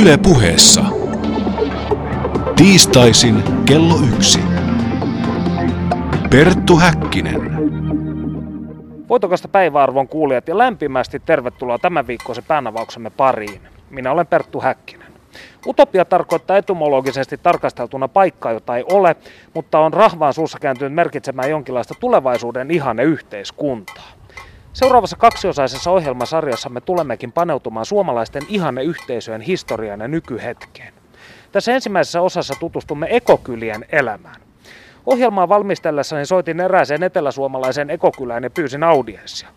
Yle puheessa. Tiistaisin kello yksi. Perttu Häkkinen. Voitokasta päiväarvon kuulijat ja lämpimästi tervetuloa tämän viikkoisen päänavauksemme pariin. Minä olen Perttu Häkkinen. Utopia tarkoittaa etymologisesti tarkasteltuna paikkaa, jota ei ole, mutta on rahvaan suussa kääntynyt merkitsemään jonkinlaista tulevaisuuden ihanne yhteiskuntaa. Seuraavassa kaksiosaisessa ohjelmasarjassamme tulemmekin paneutumaan suomalaisten ihanne yhteisöjen historiaan ja nykyhetkeen. Tässä ensimmäisessä osassa tutustumme ekokylien elämään. Ohjelmaa valmistellessani soitin erääseen eteläsuomalaisen ekokylään ja pyysin audienssia.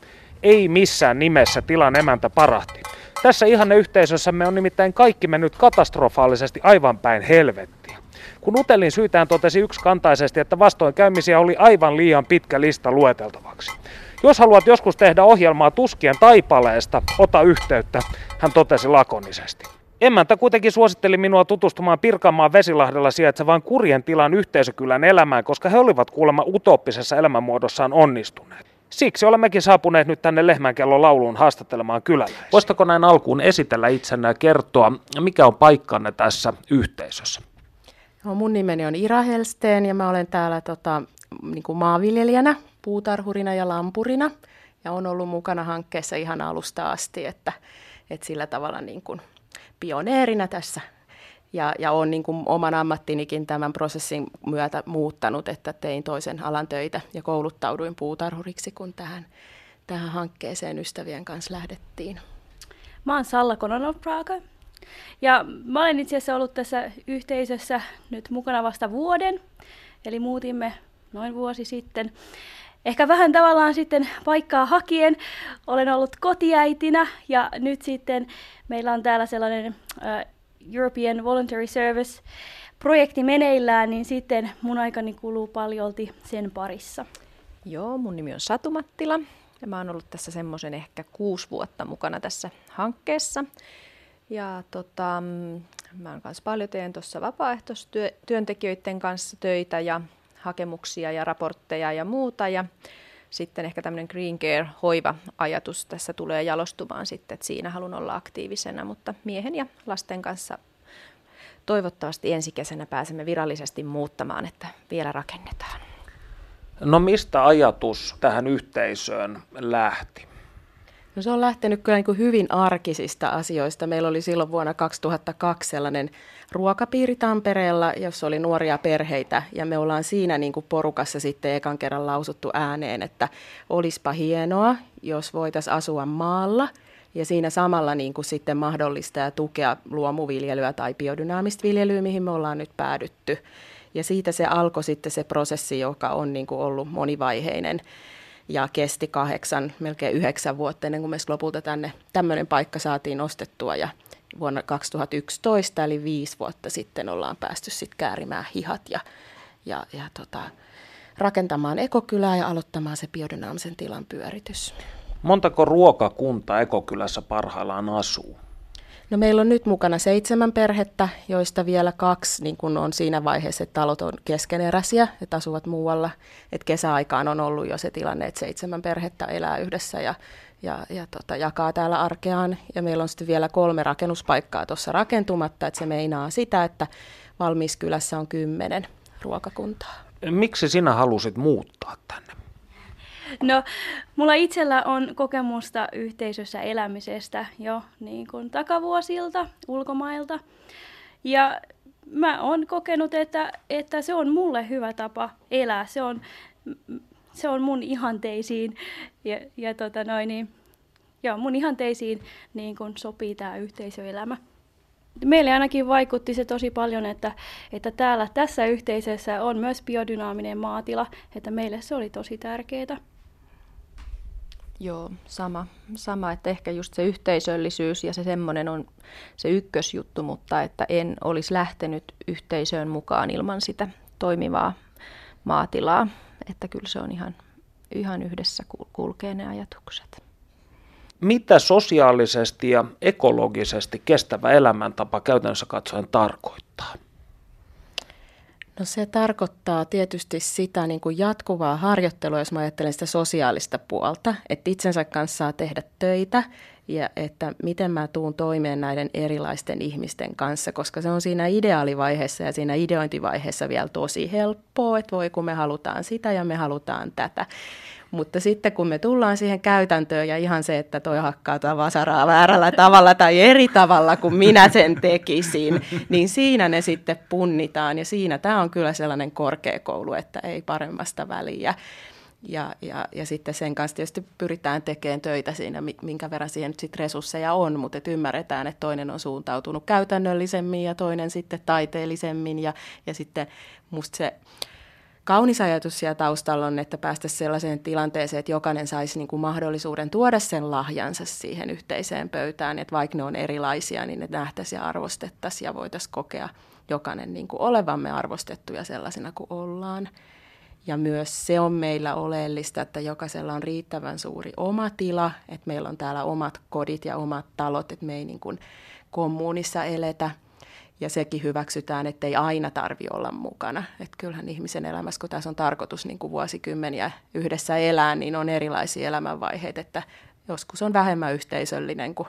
Ei missään nimessä tilan emäntä parahti. Tässä ihanne yhteisössämme on nimittäin kaikki mennyt katastrofaalisesti aivan päin helvettiä. Kun Utelin syytään totesi yksikantaisesti, että vastoinkäymisiä oli aivan liian pitkä lista lueteltavaksi. Jos haluat joskus tehdä ohjelmaa tuskien taipaleesta, ota yhteyttä, hän totesi lakonisesti. Emäntä kuitenkin suositteli minua tutustumaan Pirkanmaan Vesilahdella sijaitsevaan kurjen tilan yhteisökylän elämään, koska he olivat kuulemma utoppisessa elämänmuodossaan onnistuneet. Siksi olemmekin saapuneet nyt tänne Lehmänkello lauluun haastattelemaan kyläläisiä. Voisitko näin alkuun esitellä itsenne ja kertoa, mikä on paikkanne tässä yhteisössä? No, mun nimeni on Ira Helsteen ja mä olen täällä tota, niin kuin maanviljelijänä, puutarhurina ja lampurina. Ja on ollut mukana hankkeessa ihan alusta asti, että, että sillä tavalla niin kuin pioneerina tässä. Ja, ja olen niin kuin oman ammattinikin tämän prosessin myötä muuttanut, että tein toisen alan töitä ja kouluttauduin puutarhuriksi, kun tähän, tähän hankkeeseen ystävien kanssa lähdettiin. Mä oon Salla Kononov Praga. Ja mä olen itse asiassa ollut tässä yhteisössä nyt mukana vasta vuoden. Eli muutimme noin vuosi sitten. Ehkä vähän tavallaan sitten paikkaa hakien. Olen ollut kotiäitinä ja nyt sitten meillä on täällä sellainen uh, European Voluntary Service projekti meneillään, niin sitten mun aikani kuluu paljolti sen parissa. Joo, mun nimi on Satu Mattila ja mä oon ollut tässä semmoisen ehkä kuusi vuotta mukana tässä hankkeessa. Ja tota, mä oon kanssa paljon teen tuossa vapaaehtoistyöntekijöiden kanssa töitä ja hakemuksia ja raportteja ja muuta. Ja sitten ehkä tämmöinen Green Care-hoiva-ajatus tässä tulee jalostumaan sitten, että siinä haluan olla aktiivisena, mutta miehen ja lasten kanssa toivottavasti ensi kesänä pääsemme virallisesti muuttamaan, että vielä rakennetaan. No mistä ajatus tähän yhteisöön lähti? No se on lähtenyt kyllä niin kuin hyvin arkisista asioista. Meillä oli silloin vuonna 2002 sellainen ruokapiiri Tampereella, jossa oli nuoria perheitä, ja me ollaan siinä niin kuin porukassa sitten ekan kerran lausuttu ääneen, että olispa hienoa, jos voitaisiin asua maalla, ja siinä samalla niin kuin sitten mahdollista ja tukea luomuviljelyä tai biodynaamista viljelyä, mihin me ollaan nyt päädytty. Ja siitä se alkoi sitten se prosessi, joka on niin kuin ollut monivaiheinen ja kesti kahdeksan, melkein yhdeksän vuotta ennen kuin me lopulta tänne tämmöinen paikka saatiin ostettua ja vuonna 2011, eli viisi vuotta sitten ollaan päästy sitten käärimään hihat ja, ja, ja tota, rakentamaan ekokylää ja aloittamaan se biodynaamisen tilan pyöritys. Montako ruokakunta ekokylässä parhaillaan asuu? No meillä on nyt mukana seitsemän perhettä, joista vielä kaksi niin kun on siinä vaiheessa, että talot on keskeneräisiä, että asuvat muualla. Et kesäaikaan on ollut jo se tilanne, että seitsemän perhettä elää yhdessä ja, ja, ja tota, jakaa täällä arkeaan. Ja meillä on sitten vielä kolme rakennuspaikkaa tuossa rakentumatta, että se meinaa sitä, että Valmiiskylässä on kymmenen ruokakuntaa. Miksi sinä halusit muuttaa tänne? No, mulla itsellä on kokemusta yhteisössä elämisestä jo niin kuin takavuosilta, ulkomailta. Ja mä oon kokenut, että, että se on mulle hyvä tapa elää. Se on, se on mun ihanteisiin ja, ja tota noin, niin, joo, mun ihanteisiin niin kun sopii tämä yhteisöelämä. Meille ainakin vaikutti se tosi paljon, että, että täällä tässä yhteisössä on myös biodynaaminen maatila, että meille se oli tosi tärkeää. Joo, sama, sama, että ehkä just se yhteisöllisyys ja se semmoinen on se ykkösjuttu, mutta että en olisi lähtenyt yhteisöön mukaan ilman sitä toimivaa maatilaa, että kyllä se on ihan, ihan yhdessä kulkee ne ajatukset. Mitä sosiaalisesti ja ekologisesti kestävä elämäntapa käytännössä katsoen tarkoittaa? No se tarkoittaa tietysti sitä niin kuin jatkuvaa harjoittelua, jos mä ajattelen sitä sosiaalista puolta, että itsensä kanssa saa tehdä töitä ja että miten mä tuun toimeen näiden erilaisten ihmisten kanssa, koska se on siinä ideaalivaiheessa ja siinä ideointivaiheessa vielä tosi helppoa, että voi kun me halutaan sitä ja me halutaan tätä. Mutta sitten kun me tullaan siihen käytäntöön ja ihan se, että toi hakkaa vasaraa väärällä tavalla tai eri tavalla kuin minä sen tekisin, niin siinä ne sitten punnitaan ja siinä tämä on kyllä sellainen korkeakoulu, että ei paremmasta väliä. Ja, ja, ja sitten sen kanssa tietysti pyritään tekemään töitä siinä, minkä verran siihen nyt sitten resursseja on, mutta et ymmärretään, että toinen on suuntautunut käytännöllisemmin ja toinen sitten taiteellisemmin. Ja, ja sitten musta se kaunis ajatus siellä taustalla on, että päästä sellaiseen tilanteeseen, että jokainen saisi niin kuin mahdollisuuden tuoda sen lahjansa siihen yhteiseen pöytään, että vaikka ne on erilaisia, niin ne nähtäisiin ja arvostettaisiin ja voitaisiin kokea jokainen niin kuin olevamme arvostettuja sellaisena kuin ollaan. Ja myös se on meillä oleellista, että jokaisella on riittävän suuri oma tila, että meillä on täällä omat kodit ja omat talot, että me ei niin kuin kommunissa eletä. Ja sekin hyväksytään, että ei aina tarvi olla mukana. Että kyllähän ihmisen elämässä, kun tässä on tarkoitus niin kuin vuosikymmeniä yhdessä elää, niin on erilaisia elämänvaiheita, että joskus on vähemmän yhteisöllinen kuin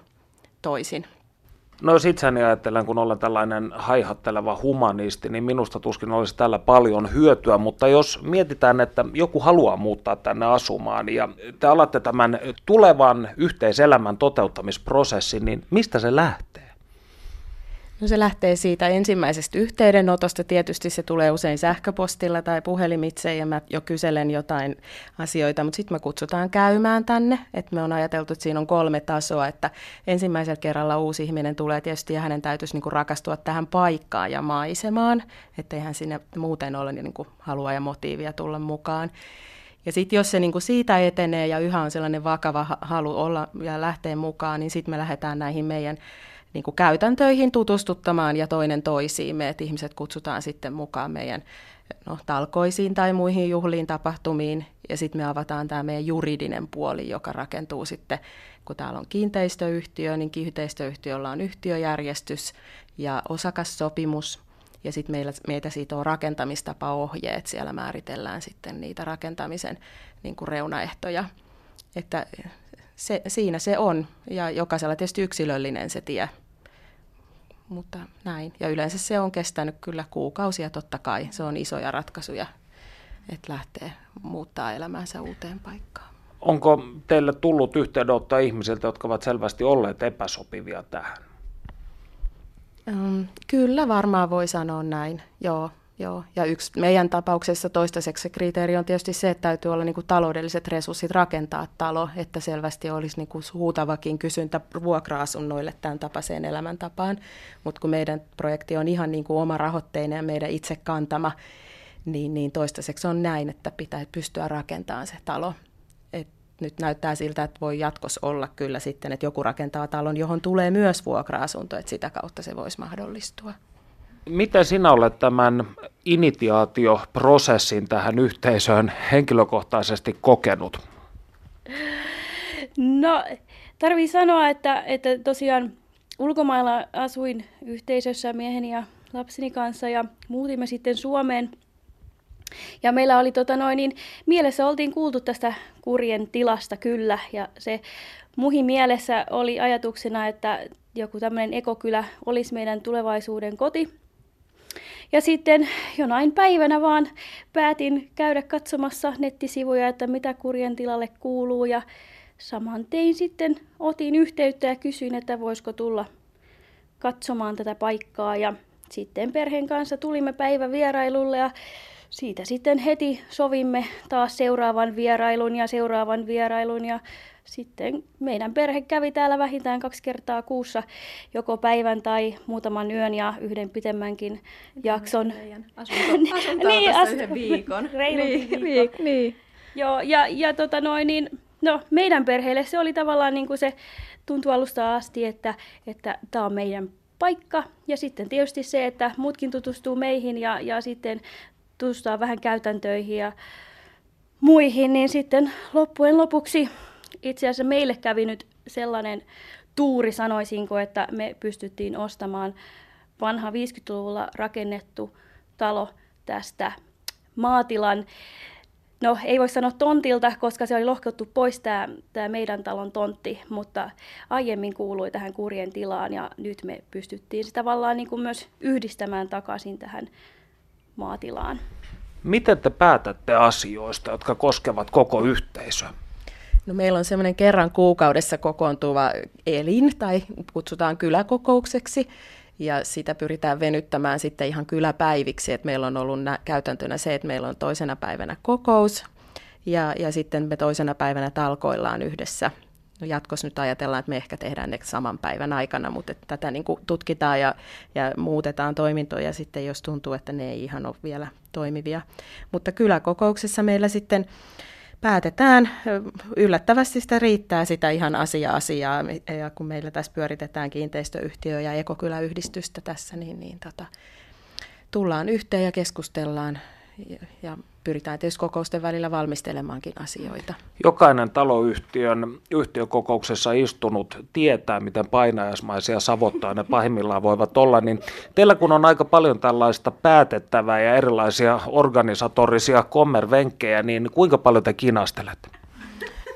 toisin. No jos itseäni ajattelen, kun olen tällainen haihatteleva humanisti, niin minusta tuskin olisi tällä paljon hyötyä, mutta jos mietitään, että joku haluaa muuttaa tänne asumaan ja te alatte tämän tulevan yhteiselämän toteuttamisprosessin, niin mistä se lähtee? No se lähtee siitä ensimmäisestä yhteydenotosta. Tietysti se tulee usein sähköpostilla tai puhelimitse ja mä jo kyselen jotain asioita, mutta sitten me kutsutaan käymään tänne. Et me on ajateltu, että siinä on kolme tasoa, että ensimmäisellä kerralla uusi ihminen tulee tietysti ja hänen täytyisi niinku rakastua tähän paikkaan ja maisemaan, ettei hän sinne muuten ole niinku halua ja motiivia tulla mukaan. Ja sitten jos se niinku siitä etenee ja yhä on sellainen vakava halu olla ja lähteä mukaan, niin sitten me lähdetään näihin meidän niin kuin käytäntöihin tutustuttamaan ja toinen toisiimme, että ihmiset kutsutaan sitten mukaan meidän no, talkoisiin tai muihin juhliin, tapahtumiin. Ja sitten me avataan tämä meidän juridinen puoli, joka rakentuu sitten, kun täällä on kiinteistöyhtiö, niin kiinteistöyhtiöllä on yhtiöjärjestys ja osakassopimus. Ja sitten meillä, meitä siitä on rakentamistapaohjeet, siellä määritellään sitten niitä rakentamisen niin kuin reunaehtoja. Että se, siinä se on. Ja jokaisella tietysti yksilöllinen se tie. Mutta näin. Ja yleensä se on kestänyt kyllä kuukausia totta kai. Se on isoja ratkaisuja, että lähtee muuttaa elämänsä uuteen paikkaan. Onko teille tullut yhteydenottoa ihmisiltä, jotka ovat selvästi olleet epäsopivia tähän? Kyllä varmaan voi sanoa näin, joo. Joo, ja yksi meidän tapauksessa toistaiseksi se kriteeri on tietysti se, että täytyy olla niin kuin taloudelliset resurssit rakentaa talo, että selvästi olisi niin kuin huutavakin kysyntä vuokra-asunnoille tämän tapaiseen elämäntapaan. Mutta kun meidän projekti on ihan niin kuin oma rahoitteinen ja meidän itse kantama, niin, niin toistaiseksi on näin, että pitää pystyä rakentamaan se talo. Et nyt näyttää siltä, että voi jatkossa olla kyllä sitten, että joku rakentaa talon, johon tulee myös vuokra-asunto, että sitä kautta se voisi mahdollistua. Miten sinä olet tämän initiaatioprosessin tähän yhteisöön henkilökohtaisesti kokenut? No, tarvii sanoa, että, että tosiaan ulkomailla asuin yhteisössä mieheni ja lapseni kanssa ja muutimme sitten Suomeen. Ja meillä oli tota noin, niin mielessä oltiin kuultu tästä kurjen tilasta kyllä ja se muhi mielessä oli ajatuksena, että joku tämmöinen ekokylä olisi meidän tulevaisuuden koti. Ja sitten jonain päivänä vaan päätin käydä katsomassa nettisivuja, että mitä kurjen tilalle kuuluu. Ja saman tein sitten otin yhteyttä ja kysyin, että voisiko tulla katsomaan tätä paikkaa. Ja sitten perheen kanssa tulimme päivän vierailulle ja siitä sitten heti sovimme taas seuraavan vierailun ja seuraavan vierailun ja sitten meidän perhe kävi täällä vähintään kaksi kertaa kuussa, joko päivän tai muutaman yön ja yhden pitemmänkin jakson. Asunto, asunto niin, asu- yhden viikon. niin, viikko. niin. Joo, ja, ja tota noin, niin, no, meidän perheelle se oli tavallaan niin kuin se tuntui alusta asti, että että tämä on meidän paikka. Ja sitten tietysti se, että muutkin tutustuu meihin ja, ja sitten tutustuu vähän käytäntöihin ja muihin, niin sitten loppujen lopuksi itse asiassa meille kävi nyt sellainen tuuri, sanoisinko, että me pystyttiin ostamaan vanha 50-luvulla rakennettu talo tästä maatilan no ei voi sanoa tontilta, koska se oli lohkottu pois tämä, tämä meidän talon tontti, mutta aiemmin kuului tähän kurjen tilaan ja nyt me pystyttiin sitä tavallaan niin kuin myös yhdistämään takaisin tähän maatilaan. Miten te päätätte asioista, jotka koskevat koko yhteisöä? No meillä on semmoinen kerran kuukaudessa kokoontuva elin, tai kutsutaan kyläkokoukseksi, ja sitä pyritään venyttämään sitten ihan kyläpäiviksi, että meillä on ollut nä- käytäntönä se, että meillä on toisena päivänä kokous, ja, ja sitten me toisena päivänä talkoillaan yhdessä. No jatkossa nyt ajatellaan, että me ehkä tehdään ne saman päivän aikana, mutta että tätä niin kuin tutkitaan ja, ja muutetaan toimintoja sitten, jos tuntuu, että ne ei ihan ole vielä toimivia. Mutta kyläkokouksessa meillä sitten päätetään, yllättävästi sitä riittää sitä ihan asia-asiaa, ja kun meillä tässä pyöritetään kiinteistöyhtiö- ja ekokyläyhdistystä tässä, niin, niin tota, tullaan yhteen ja keskustellaan ja, ja pyritään tietysti kokousten välillä valmistelemaankin asioita. Jokainen taloyhtiön yhtiökokouksessa istunut tietää, miten painajasmaisia savottaa ne pahimmillaan voivat olla, niin teillä kun on aika paljon tällaista päätettävää ja erilaisia organisatorisia kommervenkkejä, niin kuinka paljon te kinastelette?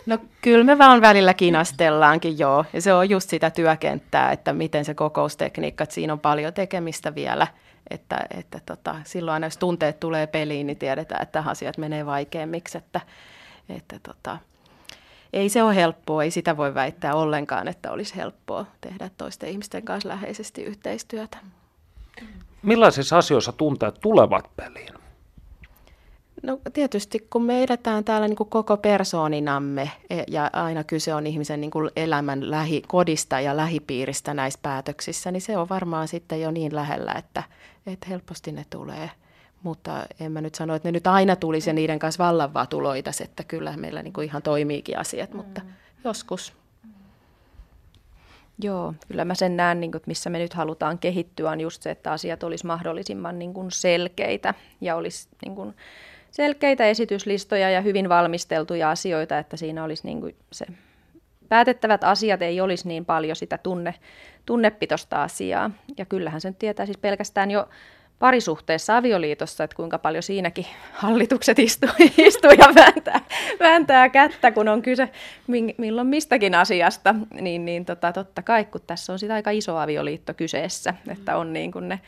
No kyllä me vaan välillä kinastellaankin joo, ja se on just sitä työkenttää, että miten se kokoustekniikka, että siinä on paljon tekemistä vielä – että, että tota, silloin aina jos tunteet tulee peliin, niin tiedetään, että asiat menee vaikeammiksi, että, että tota, ei se ole helppoa, ei sitä voi väittää ollenkaan, että olisi helppoa tehdä toisten ihmisten kanssa läheisesti yhteistyötä. Millaisissa asioissa tunteet tulevat peliin? No tietysti kun me edetään täällä niin kuin koko persooninamme e, ja aina kyse on ihmisen niin kuin elämän lähikodista ja lähipiiristä näissä päätöksissä, niin se on varmaan sitten jo niin lähellä, että, että helposti ne tulee. Mutta en mä nyt sano, että ne nyt aina tulisi ja niiden kanssa vallan vaan tuloitas, että kyllä meillä niin kuin ihan toimiikin asiat, mutta mm. joskus. Joo, kyllä mä sen näen, niin kuin, että missä me nyt halutaan kehittyä, on just se, että asiat olisi mahdollisimman niin kuin selkeitä ja olisi niin kuin, selkeitä esityslistoja ja hyvin valmisteltuja asioita, että siinä olisi niin kuin se päätettävät asiat ei olisi niin paljon sitä tunne, tunnepitosta asiaa. Ja kyllähän sen tietää siis pelkästään jo parisuhteessa avioliitossa, että kuinka paljon siinäkin hallitukset istuu, istuu ja vääntää, vääntää kättä, kun on kyse milloin mistäkin asiasta, niin, niin tota, totta kai, kun tässä on sitä aika iso avioliitto kyseessä, että on niin kuin ne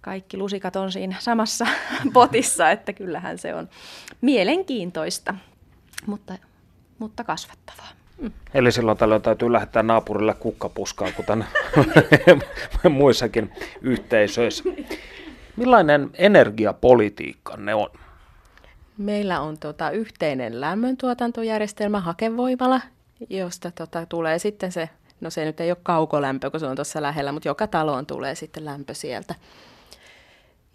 kaikki lusikat on siinä samassa potissa, että kyllähän se on mielenkiintoista, mutta, mutta kasvattavaa. Eli silloin tällöin täytyy lähettää naapurille kukkapuskaa, kuten muissakin yhteisöissä. Millainen energiapolitiikka ne on? Meillä on tota, yhteinen lämmöntuotantojärjestelmä hakevoimala, josta tota, tulee sitten se, no se nyt ei ole kaukolämpö, kun se on tuossa lähellä, mutta joka taloon tulee sitten lämpö sieltä.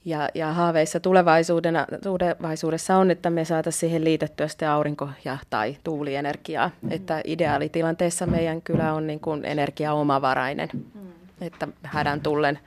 Ja, ja haaveissa tulevaisuudessa on, että me saataisiin siihen liitettyä sitten aurinko- ja tai tuulienergiaa. Mm-hmm. Että ideaalitilanteessa meidän kyllä on niin kuin energiaomavarainen. Mm-hmm. Että hädän tullen,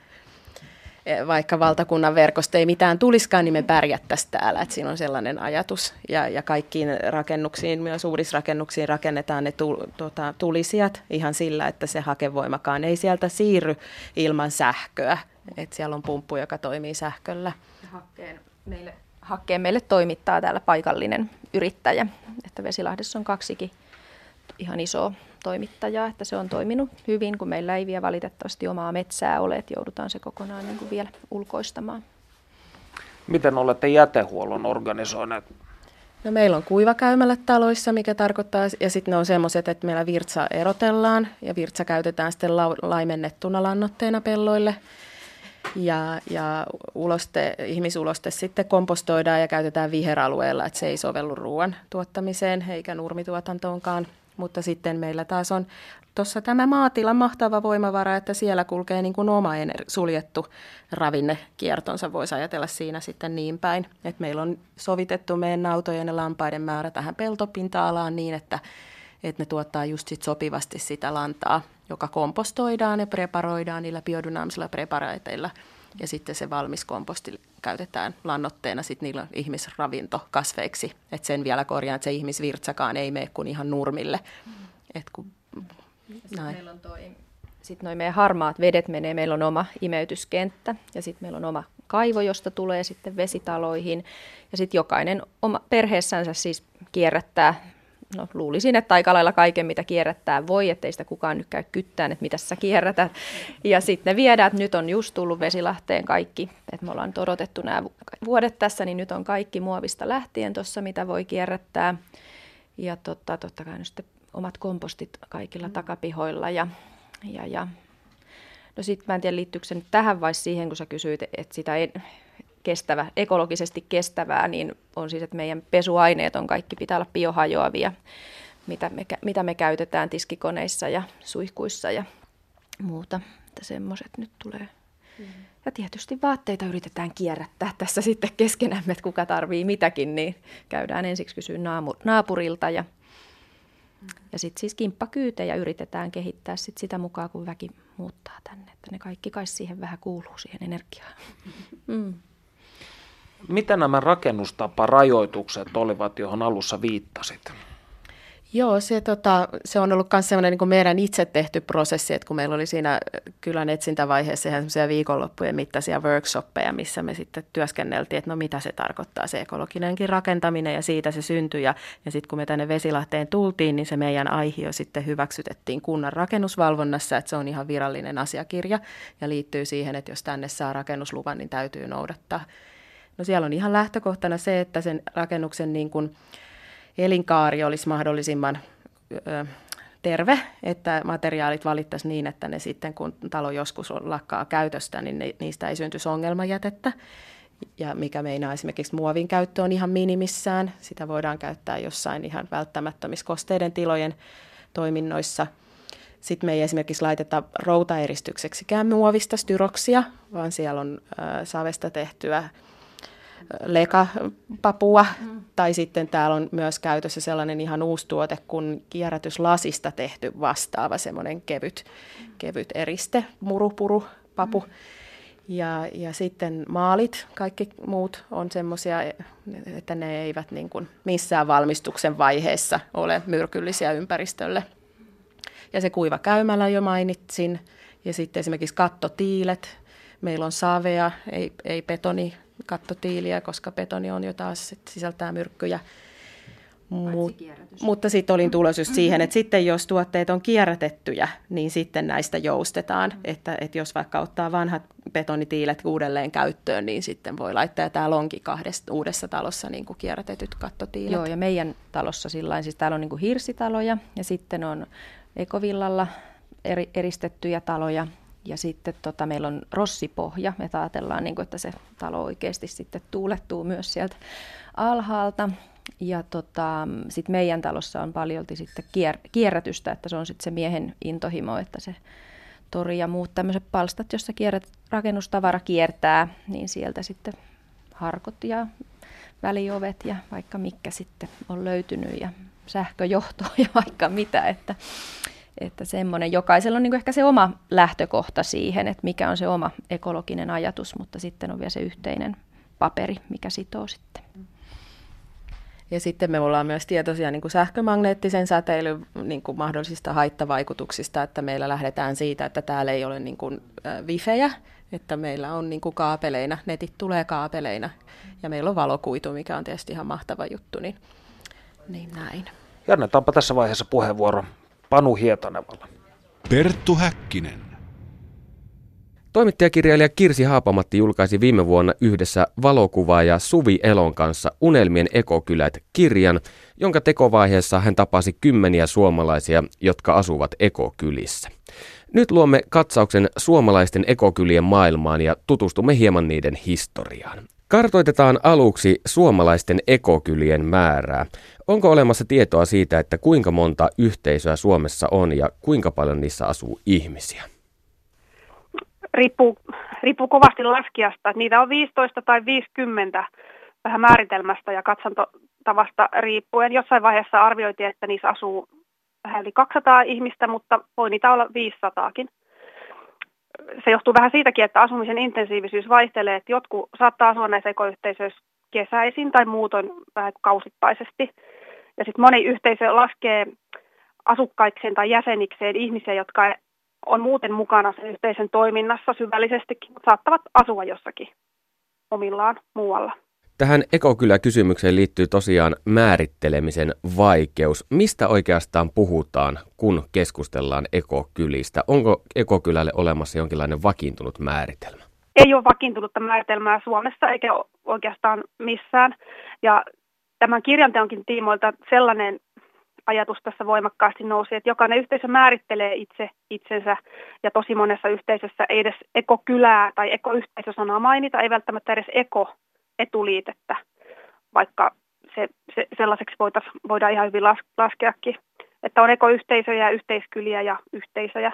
e, vaikka valtakunnan verkosta ei mitään tuliskaan, niin me pärjättäisiin täällä. Että siinä on sellainen ajatus. Ja, ja kaikkiin rakennuksiin, myös uudisrakennuksiin rakennetaan ne tu, tota, tulisijat ihan sillä, että se hakevoimakaan ei sieltä siirry ilman sähköä että siellä on pumppu, joka toimii sähköllä. Hakkeen meille, hakkeen meille toimittaa täällä paikallinen yrittäjä. Että Vesilahdessa on kaksikin ihan iso toimittajaa, että se on toiminut hyvin, kun meillä ei vielä valitettavasti omaa metsää ole, että joudutaan se kokonaan niin kuin vielä ulkoistamaan. Miten olette jätehuollon organisoineet? No meillä on kuivakäymälät taloissa, mikä tarkoittaa, ja sitten ne on semmoiset, että meillä virtsa erotellaan, ja virtsa käytetään sitten la- laimennettuna lannoitteena pelloille. Ja, ja uloste, ihmisuloste sitten kompostoidaan ja käytetään viheralueella, että se ei sovellu ruoan tuottamiseen eikä nurmituotantoonkaan. Mutta sitten meillä taas on tuossa tämä maatilan mahtava voimavara, että siellä kulkee niin kuin oma ener- suljettu ravinnekiertonsa, voisi ajatella siinä sitten niin päin. Että meillä on sovitettu meidän nautojen ja lampaiden määrä tähän peltopinta-alaan niin, että, että ne tuottaa just sit sopivasti sitä lantaa joka kompostoidaan ja preparoidaan niillä biodynaamisilla preparaiteilla. Ja sitten se valmis komposti käytetään lannoitteena sit niillä ihmisravintokasveiksi. Et sen vielä korjaan, että se ihmisvirtsakaan ei mene kuin ihan nurmille. Mm. Et kun, näin. Meillä on toi sitten noin meidän harmaat vedet menee, meillä on oma imeytyskenttä ja sitten meillä on oma kaivo, josta tulee sitten vesitaloihin. Ja sitten jokainen oma perheessänsä siis kierrättää, no luulisin, että aika lailla kaiken, mitä kierrättää voi, ettei sitä kukaan nyt käy kyttään, että mitä sä kierrätät. Ja sitten ne viedään, että nyt on just tullut Vesilahteen kaikki, että me ollaan nyt odotettu nämä vuodet tässä, niin nyt on kaikki muovista lähtien tuossa, mitä voi kierrättää. Ja totta, totta kai nyt sitten omat kompostit kaikilla takapihoilla ja, ja, ja No sitten mä en tiedä, liittyykö se nyt tähän vai siihen, kun sä kysyit, että sitä ei, kestävä, ekologisesti kestävää, niin on siis, että meidän pesuaineet on kaikki, pitää olla biohajoavia, mitä me, mitä me käytetään tiskikoneissa ja suihkuissa ja muuta. Että semmoiset nyt tulee. Mm. Ja tietysti vaatteita yritetään kierrättää tässä sitten keskenämme, että kuka tarvii mitäkin, niin käydään ensiksi kysyä naapurilta ja ja sitten siis kimppakyytejä yritetään kehittää sit sitä mukaan, kun väki muuttaa tänne. Että ne kaikki kai siihen vähän kuuluu, siihen energiaan. Mm. Mitä nämä rakennustaparajoitukset olivat, johon alussa viittasit? Joo, se, tota, se on ollut myös sellainen niin meidän itse tehty prosessi, että kun meillä oli siinä kylän etsintävaiheessa ihan semmoisia viikonloppujen mittaisia workshoppeja, missä me sitten työskenneltiin, että no mitä se tarkoittaa se ekologinenkin rakentaminen ja siitä se syntyi. Ja, ja sitten kun me tänne Vesilahteen tultiin, niin se meidän aihio sitten hyväksytettiin kunnan rakennusvalvonnassa, että se on ihan virallinen asiakirja ja liittyy siihen, että jos tänne saa rakennusluvan, niin täytyy noudattaa. No siellä on ihan lähtökohtana se, että sen rakennuksen niin kuin, elinkaari olisi mahdollisimman ö, terve, että materiaalit valittaisiin niin, että ne sitten kun talo joskus lakkaa käytöstä, niin ne, niistä ei syntyisi ongelmajätettä. Ja mikä meinaa esimerkiksi muovin käyttö on ihan minimissään. Sitä voidaan käyttää jossain ihan välttämättömissä kosteiden tilojen toiminnoissa. Sitten me ei esimerkiksi laiteta routaeristykseksikään muovista styroksia, vaan siellä on äh, savesta tehtyä lekapapua, mm. tai sitten täällä on myös käytössä sellainen ihan uusi tuote kuin kierrätyslasista tehty vastaava semmoinen kevyt, kevyt eriste, murupuru, papu. Mm. Ja, ja sitten maalit, kaikki muut on semmoisia, että ne eivät niin kuin missään valmistuksen vaiheessa ole myrkyllisiä ympäristölle. Ja se kuiva käymällä jo mainitsin. Ja sitten esimerkiksi kattotiilet. Meillä on savea, ei, ei betoni kattotiiliä, koska betoni on jo taas sit sisältää myrkkyjä. Mut, mutta sitten olin tulossa just siihen, että sitten jos tuotteet on kierrätettyjä, niin sitten näistä joustetaan. Mm. Että, että jos vaikka ottaa vanhat betonitiilet uudelleen käyttöön, niin sitten voi laittaa. Ja täällä onkin kahdessa uudessa talossa niin kuin kierrätetyt kattotiilet. Joo, ja meidän talossa sillä siis täällä on niin kuin hirsitaloja ja sitten on ekovillalla eri, eristettyjä taloja ja sitten tota, meillä on rossipohja. Me ajatellaan, niin kuin, että se talo oikeasti sitten tuulettuu myös sieltä alhaalta. Ja tota, sitten meidän talossa on paljolti sitten kier- kierrätystä, että se on sitten se miehen intohimo, että se tori ja muut tämmöiset palstat, jossa kierrät, rakennustavara kiertää, niin sieltä sitten harkot ja väliovet ja vaikka mikä sitten on löytynyt ja sähköjohto ja vaikka mitä, että että semmoinen, jokaisella on niin ehkä se oma lähtökohta siihen, että mikä on se oma ekologinen ajatus, mutta sitten on vielä se yhteinen paperi, mikä sitoo sitten. Ja sitten me ollaan myös tietoisia niin kuin sähkömagneettisen säteilyn niin kuin mahdollisista haittavaikutuksista, että meillä lähdetään siitä, että täällä ei ole niin kuin, äh, wifejä, että meillä on niin kuin kaapeleina, netit tulee kaapeleina ja meillä on valokuitu, mikä on tietysti ihan mahtava juttu, niin, niin näin. Ja annetaanpa tässä vaiheessa puheenvuoro Panu Hietanevalla. Perttu Häkkinen. Toimittajakirjailija Kirsi Haapamatti julkaisi viime vuonna yhdessä valokuvaaja Suvi Elon kanssa Unelmien ekokylät kirjan, jonka tekovaiheessa hän tapasi kymmeniä suomalaisia, jotka asuvat ekokylissä. Nyt luomme katsauksen suomalaisten ekokylien maailmaan ja tutustumme hieman niiden historiaan. Kartoitetaan aluksi suomalaisten ekokylien määrää. Onko olemassa tietoa siitä, että kuinka monta yhteisöä Suomessa on ja kuinka paljon niissä asuu ihmisiä? Riippuu, riippuu kovasti laskijasta. Niitä on 15 tai 50 vähän määritelmästä ja katsantotavasta riippuen. Jossain vaiheessa arvioitiin, että niissä asuu vähän yli 200 ihmistä, mutta voi niitä olla 500kin se johtuu vähän siitäkin, että asumisen intensiivisyys vaihtelee, että jotkut saattaa asua näissä ekoyhteisöissä kesäisin tai muutoin vähän kausittaisesti. Ja sitten moni yhteisö laskee asukkaikseen tai jäsenikseen ihmisiä, jotka on muuten mukana sen yhteisön toiminnassa syvällisestikin, mutta saattavat asua jossakin omillaan muualla. Tähän ekokylä-kysymykseen liittyy tosiaan määrittelemisen vaikeus. Mistä oikeastaan puhutaan, kun keskustellaan ekokylistä? Onko ekokylälle olemassa jonkinlainen vakiintunut määritelmä? Ei ole vakiintunutta määritelmää Suomessa eikä oikeastaan missään. Ja tämän kirjanteonkin tiimoilta sellainen ajatus tässä voimakkaasti nousi, että jokainen yhteisö määrittelee itse itsensä ja tosi monessa yhteisössä ei edes ekokylää tai ekoyhteisösanaa mainita, ei välttämättä edes eko etuliitettä, vaikka se, se sellaiseksi voitais, voidaan ihan hyvin las, laskeakin, että on ekoyhteisöjä, yhteiskyliä ja yhteisöjä.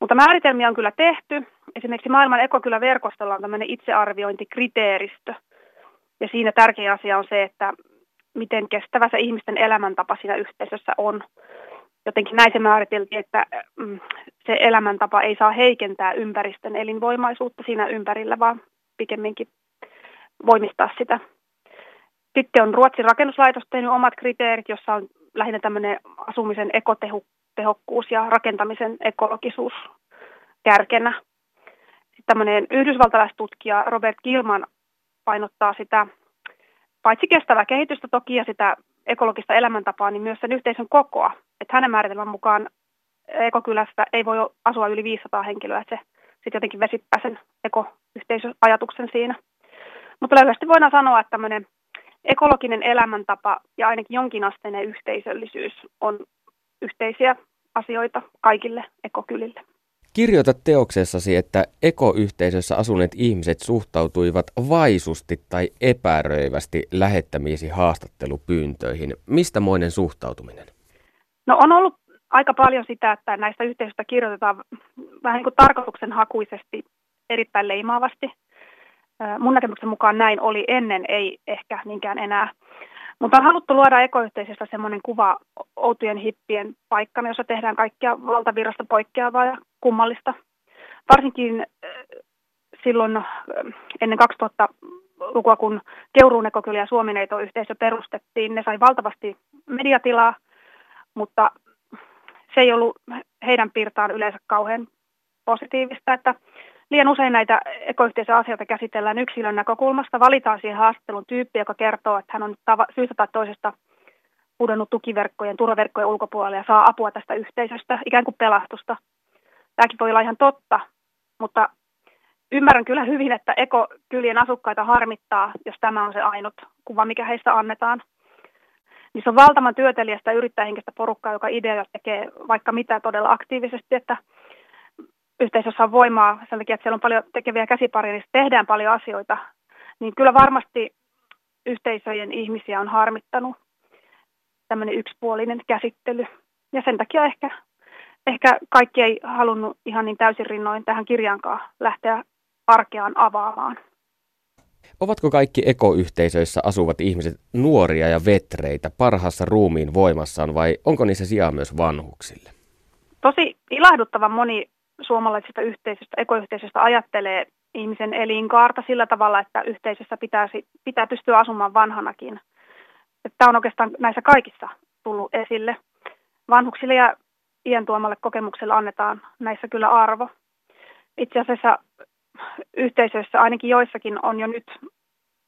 Mutta määritelmiä on kyllä tehty. Esimerkiksi maailman ekokyläverkostolla on tämmöinen itsearviointikriteeristö. Ja siinä tärkeä asia on se, että miten kestävä se ihmisten elämäntapa siinä yhteisössä on. Jotenkin näin se määriteltiin, että mm, se elämäntapa ei saa heikentää ympäristön elinvoimaisuutta siinä ympärillä, vaan pikemminkin voimistaa sitä. Sitten on Ruotsin rakennuslaitos tehnyt omat kriteerit, jossa on lähinnä tämmöinen asumisen ekotehokkuus ja rakentamisen ekologisuus kärkenä. Sitten tämmöinen yhdysvaltalaistutkija Robert Gilman painottaa sitä paitsi kestävää kehitystä toki ja sitä ekologista elämäntapaa, niin myös sen yhteisön kokoa. Että hänen määritelmän mukaan ekokylässä ei voi asua yli 500 henkilöä, että se sitten jotenkin vesittää sen ekoyhteisöajatuksen siinä. Mutta lyhyesti voidaan sanoa, että tämmöinen ekologinen elämäntapa ja ainakin jonkinasteinen yhteisöllisyys on yhteisiä asioita kaikille ekokylille. Kirjoitat teoksessasi, että ekoyhteisössä asuneet ihmiset suhtautuivat vaisusti tai epäröivästi lähettämiisi haastattelupyyntöihin. Mistä moinen suhtautuminen? No on ollut aika paljon sitä, että näistä yhteisöistä kirjoitetaan vähän niin kuin tarkoituksenhakuisesti erittäin leimaavasti. Mun näkemyksen mukaan näin oli ennen, ei ehkä niinkään enää. Mutta on haluttu luoda ekoyhteisöstä semmoinen kuva outojen hippien paikkana, jossa tehdään kaikkia valtavirrasta poikkeavaa ja kummallista. Varsinkin silloin ennen 2000-lukua, kun Keuruun ekokyli ja Suomineito-yhteisö perustettiin, ne sai valtavasti mediatilaa, mutta se ei ollut heidän piirtaan yleensä kauhean positiivista, että Liian usein näitä asioita käsitellään yksilön näkökulmasta. Valitaan siihen haastattelun tyyppi, joka kertoo, että hän on tava- syystä tai toisesta pudonnut tukiverkkojen, turvaverkkojen ulkopuolelle ja saa apua tästä yhteisöstä, ikään kuin pelastusta. Tämäkin voi olla ihan totta, mutta ymmärrän kyllä hyvin, että ekokylien asukkaita harmittaa, jos tämä on se ainut kuva, mikä heistä annetaan. Se on valtavan työtelijästä yrittäjähenkistä porukkaa, joka idea tekee vaikka mitä todella aktiivisesti, että yhteisössä on voimaa sen takia, että siellä on paljon tekeviä käsipareja, niin tehdään paljon asioita, niin kyllä varmasti yhteisöjen ihmisiä on harmittanut tämmöinen yksipuolinen käsittely. Ja sen takia ehkä, ehkä kaikki ei halunnut ihan niin täysin rinnoin tähän kirjaankaan lähteä arkeaan avaamaan. Ovatko kaikki ekoyhteisöissä asuvat ihmiset nuoria ja vetreitä parhaassa ruumiin voimassaan vai onko niissä sijaa myös vanhuksille? Tosi ilahduttavan moni suomalaisesta yhteisöstä, ekoyhteisöstä ajattelee ihmisen elinkaarta sillä tavalla, että yhteisössä pitäisi, pitää pystyä asumaan vanhanakin. Tämä on oikeastaan näissä kaikissa tullut esille. Vanhuksille ja iän tuomalle kokemukselle annetaan näissä kyllä arvo. Itse asiassa yhteisöissä, ainakin joissakin, on jo nyt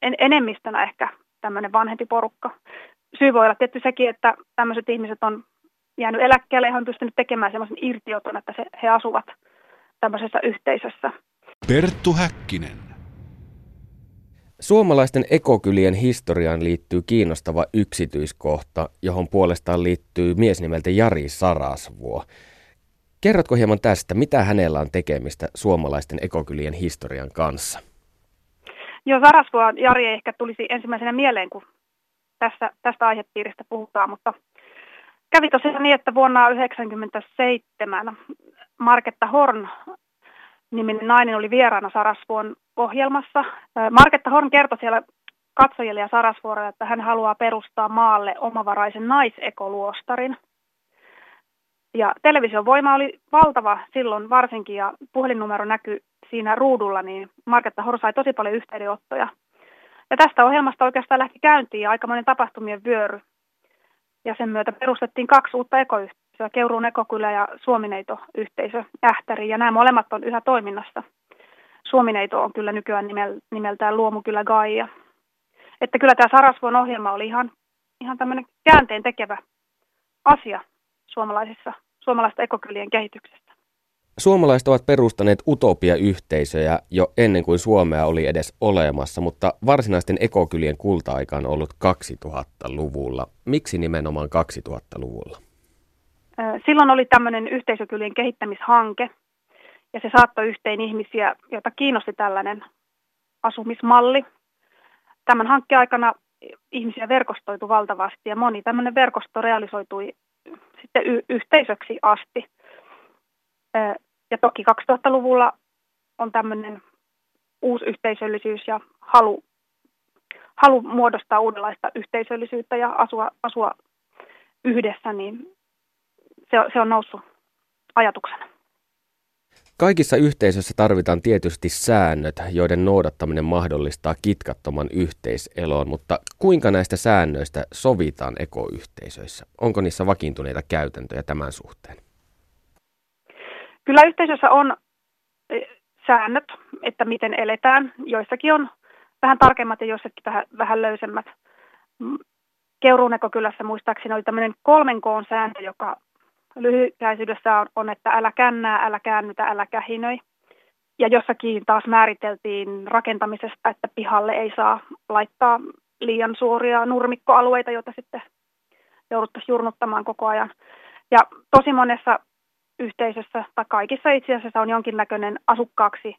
en, enemmistönä ehkä tämmöinen vanhempi porukka. Syy voi olla tietty sekin, että tämmöiset ihmiset on jäänyt eläkkeelle ja he on pystynyt tekemään semmoisen irtioton, että se, he asuvat tämmöisessä yhteisössä. Perttu Häkkinen. Suomalaisten ekokylien historiaan liittyy kiinnostava yksityiskohta, johon puolestaan liittyy mies nimeltä Jari Sarasvuo. Kerrotko hieman tästä, mitä hänellä on tekemistä suomalaisten ekokylien historian kanssa? Joo, Sarasvuo Jari ehkä tulisi ensimmäisenä mieleen, kun tässä, tästä aihepiiristä puhutaan, mutta Kävi tosiaan niin, että vuonna 1997 Marketta Horn niminen nainen oli vieraana Sarasvuon ohjelmassa. Marketta Horn kertoi siellä katsojille ja Sarasvuorolle, että hän haluaa perustaa maalle omavaraisen naisekoluostarin. Ja television voima oli valtava silloin varsinkin ja puhelinnumero näkyi siinä ruudulla, niin Marketta Horn sai tosi paljon yhteydenottoja. Ja tästä ohjelmasta oikeastaan lähti käyntiin aikamoinen tapahtumien vyöry ja sen myötä perustettiin kaksi uutta Keuruun ekokylä ja Suomineito-yhteisö Ähtäri, ja nämä molemmat on yhä toiminnassa. Suomineito on kyllä nykyään nimeltään Luomukylä Gaia. Että kyllä tämä Sarasvuon ohjelma oli ihan, ihan tämmöinen käänteen tekevä asia suomalaisissa, suomalaista ekokylien kehityksestä. Suomalaiset ovat perustaneet utopia-yhteisöjä jo ennen kuin Suomea oli edes olemassa, mutta varsinaisten ekokylien kulta-aika on ollut 2000-luvulla. Miksi nimenomaan 2000-luvulla? Silloin oli tämmöinen yhteisökylien kehittämishanke, ja se saattoi yhteen ihmisiä, joita kiinnosti tällainen asumismalli. Tämän hankkeen aikana ihmisiä verkostoitu valtavasti ja moni tämmöinen verkosto realisoitui sitten y- yhteisöksi asti. Ja toki 2000-luvulla on tämmöinen uusi yhteisöllisyys ja halu, halu muodostaa uudenlaista yhteisöllisyyttä ja asua, asua yhdessä, niin se, se on noussut ajatuksena. Kaikissa yhteisöissä tarvitaan tietysti säännöt, joiden noudattaminen mahdollistaa kitkattoman yhteiselon, mutta kuinka näistä säännöistä sovitaan ekoyhteisöissä? Onko niissä vakiintuneita käytäntöjä tämän suhteen? Kyllä yhteisössä on e, säännöt, että miten eletään. Joissakin on vähän tarkemmat ja joissakin vähän, vähän löysemmät. Keuruun ekokylässä muistaakseni oli tämmöinen kolmen koon sääntö, joka lyhykäisyydessä on, on, että älä kännää, älä käännytä, älä kähinöi. Ja jossakin taas määriteltiin rakentamisesta, että pihalle ei saa laittaa liian suoria nurmikkoalueita, joita sitten jouduttaisiin jurnuttamaan koko ajan. Ja tosi monessa yhteisössä tai kaikissa itse asiassa on jonkinnäköinen asukkaaksi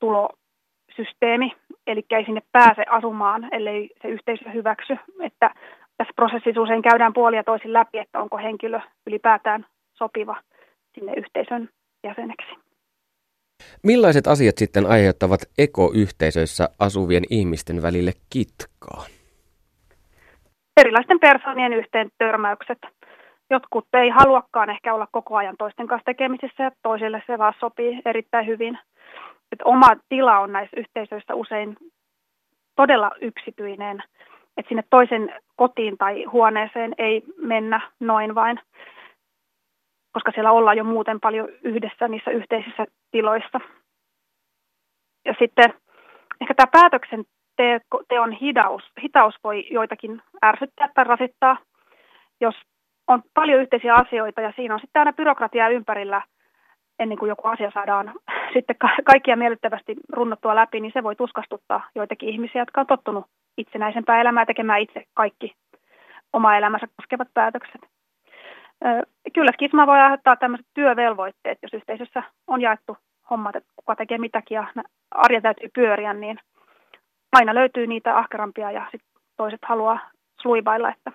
tulosysteemi, eli ei sinne pääse asumaan, ellei se yhteisö hyväksy. Että tässä prosessissa usein käydään puolia toisin läpi, että onko henkilö ylipäätään sopiva sinne yhteisön jäseneksi. Millaiset asiat sitten aiheuttavat ekoyhteisöissä asuvien ihmisten välille kitkaa? Erilaisten persoonien yhteen törmäykset. Jotkut ei haluakaan ehkä olla koko ajan toisten kanssa tekemisissä ja toisille se vaan sopii erittäin hyvin. Et oma tila on näissä yhteisöissä usein todella yksityinen että sinne toisen kotiin tai huoneeseen ei mennä noin vain, koska siellä ollaan jo muuten paljon yhdessä niissä yhteisissä tiloissa. Ja sitten ehkä tämä päätöksenteon hitaus, hitaus voi joitakin ärsyttää tai rasittaa, jos on paljon yhteisiä asioita ja siinä on sitten aina byrokratiaa ympärillä ennen kuin joku asia saadaan sitten kaikkia miellyttävästi runnottua läpi, niin se voi tuskastuttaa joitakin ihmisiä, jotka on tottunut itsenäisempää elämää tekemään itse kaikki oma elämänsä koskevat päätökset. Kyllä skisma voi aiheuttaa tämmöiset työvelvoitteet, jos yhteisössä on jaettu hommat, että kuka tekee mitäkin ja arja täytyy pyöriä, niin aina löytyy niitä ahkerampia ja sit toiset haluaa sluibailla. Että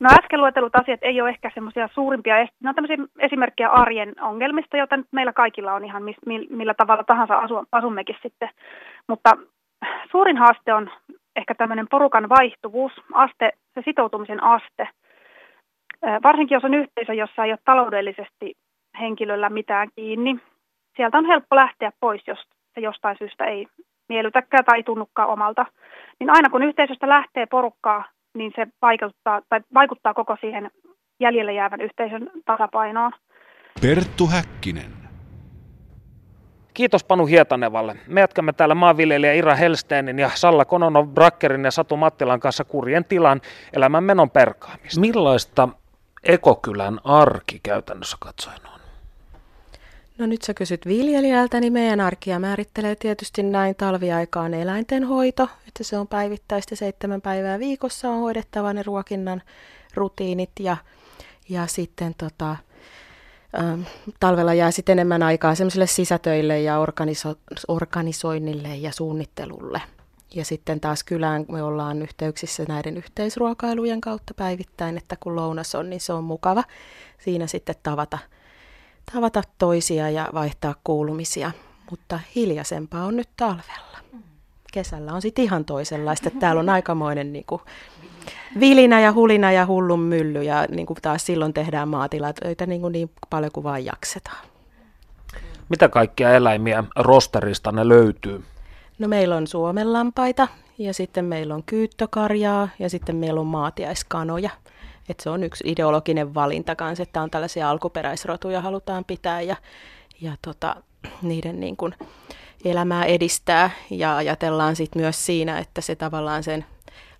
no äsken luetellut asiat ei ole ehkä semmoisia suurimpia, ne on tämmöisiä esimerkkejä arjen ongelmista, joita nyt meillä kaikilla on ihan millä tavalla tahansa asummekin sitten. Mutta suurin haaste on ehkä tämmöinen porukan vaihtuvuus, aste, se sitoutumisen aste. Varsinkin jos on yhteisö, jossa ei ole taloudellisesti henkilöllä mitään kiinni, sieltä on helppo lähteä pois, jos se jostain syystä ei miellytäkään tai tunnukaan omalta. Niin aina kun yhteisöstä lähtee porukkaa, niin se vaikuttaa, tai vaikuttaa koko siihen jäljelle jäävän yhteisön tasapainoon. Perttu Häkkinen. Kiitos Panu Hietanevalle. Me jatkamme täällä maanviljelijä Ira Helsteenin ja Salla Kononov Brakkerin ja Satu Mattilan kanssa kurjen tilan elämänmenon perkaamista. Millaista ekokylän arki käytännössä katsoen on? No nyt sä kysyt viljelijältä, niin meidän arkia määrittelee tietysti näin talviaikaan eläintenhoito, että se on päivittäistä seitsemän päivää viikossa on hoidettava ne ruokinnan rutiinit ja, ja sitten tota, Ähm, talvella jää sitten enemmän aikaa semmoisille sisätöille ja organiso- organisoinnille ja suunnittelulle. Ja sitten taas kylään me ollaan yhteyksissä näiden yhteisruokailujen kautta päivittäin, että kun lounas on, niin se on mukava siinä sitten tavata, tavata toisia ja vaihtaa kuulumisia. Mutta hiljaisempaa on nyt talvella. Kesällä on sitten ihan toisenlaista. Täällä on aikamoinen niin kuin, vilinä ja hulina ja hullun mylly ja niin kuin taas silloin tehdään maatilatöitä niin, kuin niin paljon kuin vain jaksetaan. Mitä kaikkia eläimiä rosterista ne löytyy? No meillä on suomenlampaita ja sitten meillä on kyyttökarjaa ja sitten meillä on maatiaiskanoja. Että se on yksi ideologinen valinta kanssa, että on tällaisia alkuperäisrotuja halutaan pitää ja, ja tota, niiden niin kuin elämää edistää ja ajatellaan sitten myös siinä, että se tavallaan sen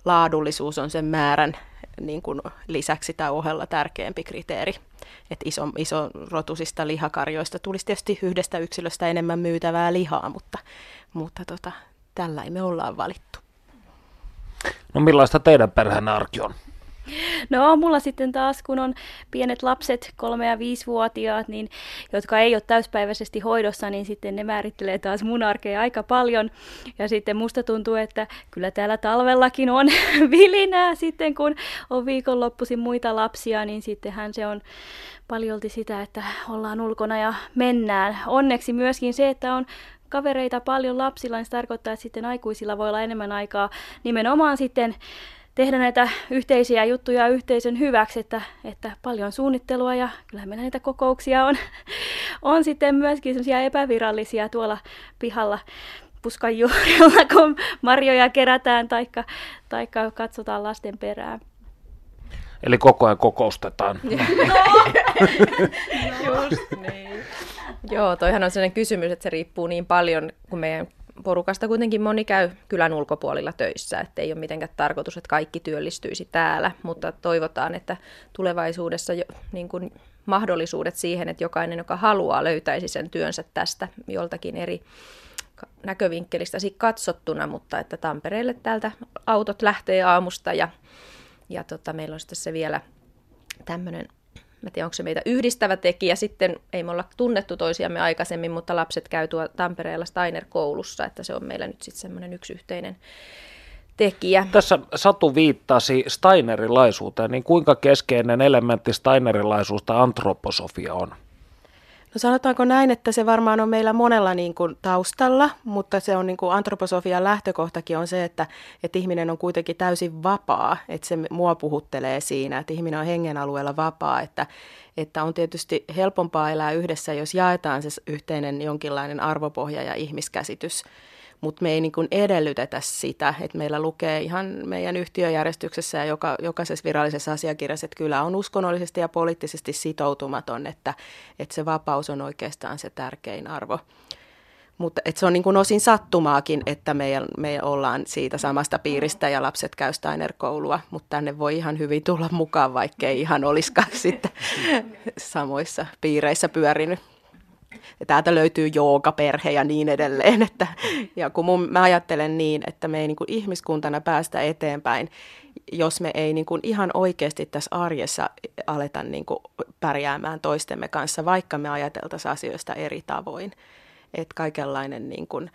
laadullisuus on sen määrän niin kuin lisäksi tai ohella tärkeämpi kriteeri. Että iso, iso rotusista lihakarjoista tulisi tietysti yhdestä yksilöstä enemmän myytävää lihaa, mutta, mutta tota, tällä me ollaan valittu. No millaista teidän perheen arki on? No mulla sitten taas, kun on pienet lapset, kolme- ja viisivuotiaat, niin, jotka ei ole täyspäiväisesti hoidossa, niin sitten ne määrittelee taas mun arkea aika paljon. Ja sitten musta tuntuu, että kyllä täällä talvellakin on vilinää sitten, kun on viikonloppuisin muita lapsia, niin sittenhän se on paljolti sitä, että ollaan ulkona ja mennään. Onneksi myöskin se, että on kavereita paljon lapsilla, niin se tarkoittaa, että sitten aikuisilla voi olla enemmän aikaa nimenomaan sitten tehdä näitä yhteisiä juttuja yhteisön hyväksi, että, että paljon suunnittelua ja kyllähän meillä näitä kokouksia on, on sitten myöskin semmoisia epävirallisia tuolla pihalla puskanjuurilla, kun marjoja kerätään taikka, taikka katsotaan lasten perään. Eli koko ajan kokoustetaan. Just niin. Joo, toihan on sellainen kysymys, että se riippuu niin paljon, kun meidän porukasta kuitenkin moni käy kylän ulkopuolilla töissä, että ei ole mitenkään tarkoitus, että kaikki työllistyisi täällä, mutta toivotaan, että tulevaisuudessa jo, niin kuin mahdollisuudet siihen, että jokainen, joka haluaa, löytäisi sen työnsä tästä joltakin eri näkövinkkelistä katsottuna, mutta että Tampereelle täältä autot lähtee aamusta ja, ja tota, meillä on sitten se vielä tämmöinen Mä tiedän, onko se meitä yhdistävä tekijä. Sitten ei me olla tunnettu toisiamme aikaisemmin, mutta lapset käy tuo Tampereella Steiner-koulussa, että se on meillä nyt sitten semmoinen yksi yhteinen tekijä. Tässä Satu viittasi Steinerilaisuuteen, niin kuinka keskeinen elementti Steinerilaisuusta antroposofia on? No sanotaanko näin, että se varmaan on meillä monella niin kuin taustalla, mutta se on niin kuin antroposofian lähtökohtakin on se, että, että ihminen on kuitenkin täysin vapaa, että se mua puhuttelee siinä, että ihminen on hengen alueella vapaa, että, että on tietysti helpompaa elää yhdessä, jos jaetaan se yhteinen jonkinlainen arvopohja ja ihmiskäsitys mutta me ei niin kuin edellytetä sitä, että meillä lukee ihan meidän yhtiöjärjestyksessä ja joka, jokaisessa virallisessa asiakirjassa, että kyllä on uskonnollisesti ja poliittisesti sitoutumaton, että, että se vapaus on oikeastaan se tärkein arvo. Mutta se on niin kuin osin sattumaakin, että me, me ollaan siitä samasta piiristä ja lapset käy Steiner-koulua, mutta tänne voi ihan hyvin tulla mukaan, vaikkei ihan olisikaan sitten samoissa piireissä pyörinyt ja täältä löytyy joogaperhe ja niin edelleen. Että, ja kun mun, mä ajattelen niin, että me ei niin kuin ihmiskuntana päästä eteenpäin, jos me ei niin kuin ihan oikeasti tässä arjessa aleta niin kuin pärjäämään toistemme kanssa, vaikka me ajateltaisiin asioista eri tavoin. Että kaikenlainen niin kuin,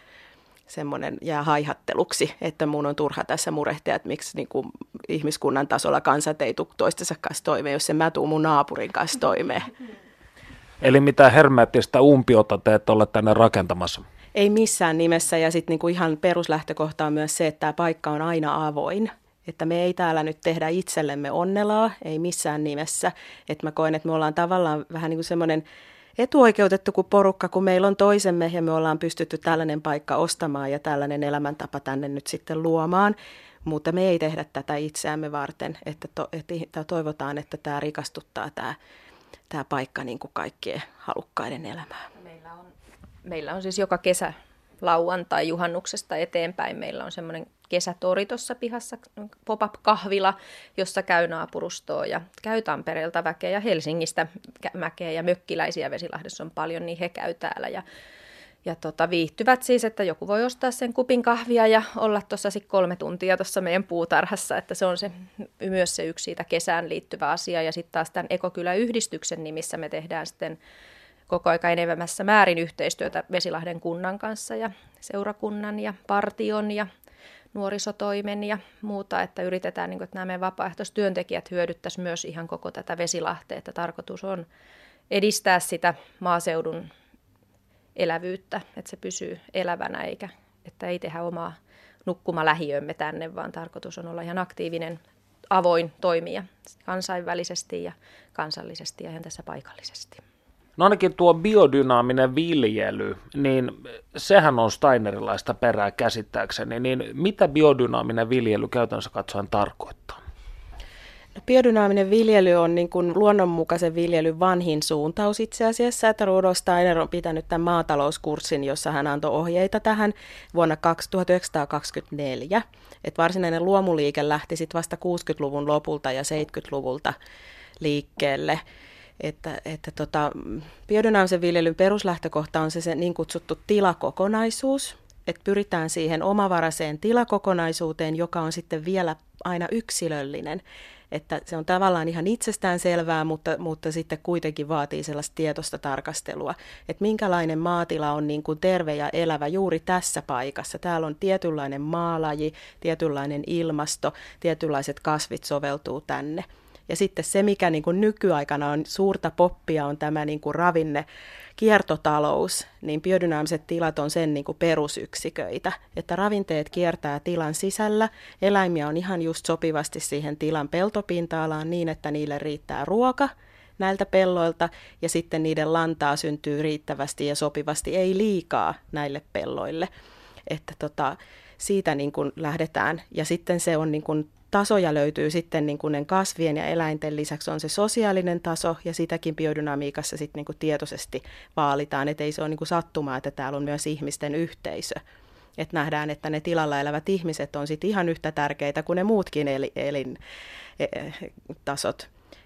semmoinen jää haihatteluksi, että mun on turha tässä murehtia, että miksi niin kuin ihmiskunnan tasolla kansat ei tule toistensa kanssa toimeen, jos se mä tuun mun naapurin kanssa toimeen. Eli mitä hermeettistä umpiota te ette ole tänne rakentamassa? Ei missään nimessä ja sitten niinku ihan peruslähtökohta on myös se, että tämä paikka on aina avoin. Että me ei täällä nyt tehdä itsellemme onnelaa, ei missään nimessä. Että mä koen, että me ollaan tavallaan vähän niin kuin semmoinen etuoikeutettu kuin porukka, kun meillä on toisemme ja me ollaan pystytty tällainen paikka ostamaan ja tällainen elämäntapa tänne nyt sitten luomaan. Mutta me ei tehdä tätä itseämme varten, että, to, että toivotaan, että tämä rikastuttaa tämä tämä paikka niin kuin kaikkien halukkaiden elämää. Meillä on, meillä on siis joka kesä lauantai juhannuksesta eteenpäin. Meillä on semmoinen kesätori tuossa pihassa, pop-up-kahvila, jossa käy naapurustoa ja käy Tampereelta väkeä ja Helsingistä mäkeä ja mökkiläisiä Vesilahdessa on paljon, niin he käy täällä. Ja ja tota, viihtyvät siis, että joku voi ostaa sen kupin kahvia ja olla tuossa kolme tuntia tuossa meidän puutarhassa, että se on se, myös se yksi siitä kesään liittyvä asia. Ja sitten taas tämän Ekokylä-yhdistyksen nimissä me tehdään sitten koko aika enemmässä määrin yhteistyötä Vesilahden kunnan kanssa ja seurakunnan ja partion ja nuorisotoimen ja muuta, että yritetään, niin kuin, että nämä meidän vapaaehtoistyöntekijät hyödyttäisiin myös ihan koko tätä Vesilahtea, että tarkoitus on edistää sitä maaseudun elävyyttä, että se pysyy elävänä eikä, että ei tehdä omaa nukkumalähiömme tänne, vaan tarkoitus on olla ihan aktiivinen, avoin toimija kansainvälisesti ja kansallisesti ja ihan tässä paikallisesti. No ainakin tuo biodynaaminen viljely, niin sehän on Steinerilaista perää käsittääkseni, niin mitä biodynaaminen viljely käytännössä katsoen tarkoittaa? No, biodynaaminen viljely on niin kuin luonnonmukaisen viljelyn vanhin suuntaus itse asiassa, että Rudolf Steiner on pitänyt tämän maatalouskurssin, jossa hän antoi ohjeita tähän vuonna 1924. Et varsinainen luomuliike lähti sitten vasta 60-luvun lopulta ja 70-luvulta liikkeelle. Että, että tota, biodynaamisen viljelyn peruslähtökohta on se, se niin kutsuttu tilakokonaisuus, että pyritään siihen omavaraiseen tilakokonaisuuteen, joka on sitten vielä aina yksilöllinen. Että se on tavallaan ihan itsestään selvää, mutta, mutta sitten kuitenkin vaatii sellaista tietoista tarkastelua, että minkälainen maatila on niin kuin terve ja elävä juuri tässä paikassa. Täällä on tietynlainen maalaji, tietynlainen ilmasto, tietynlaiset kasvit soveltuu tänne. Ja sitten se, mikä niin kuin nykyaikana on suurta poppia, on tämä niin kuin ravinne, kiertotalous, niin biodynaamiset tilat on sen niin kuin perusyksiköitä, että ravinteet kiertää tilan sisällä, eläimiä on ihan just sopivasti siihen tilan peltopinta-alaan niin, että niille riittää ruoka näiltä pelloilta. Ja sitten niiden lantaa syntyy riittävästi ja sopivasti, ei liikaa näille pelloille. Että tota, siitä niin kuin lähdetään. Ja sitten se on niin kuin tasoja löytyy sitten niin kuin kasvien ja eläinten lisäksi on se sosiaalinen taso ja sitäkin biodynamiikassa sitten niin kuin tietoisesti vaalitaan, että ei se ole niin kuin sattumaa, että täällä on myös ihmisten yhteisö. Että nähdään, että ne tilalla elävät ihmiset on sitten ihan yhtä tärkeitä kuin ne muutkin elintasot.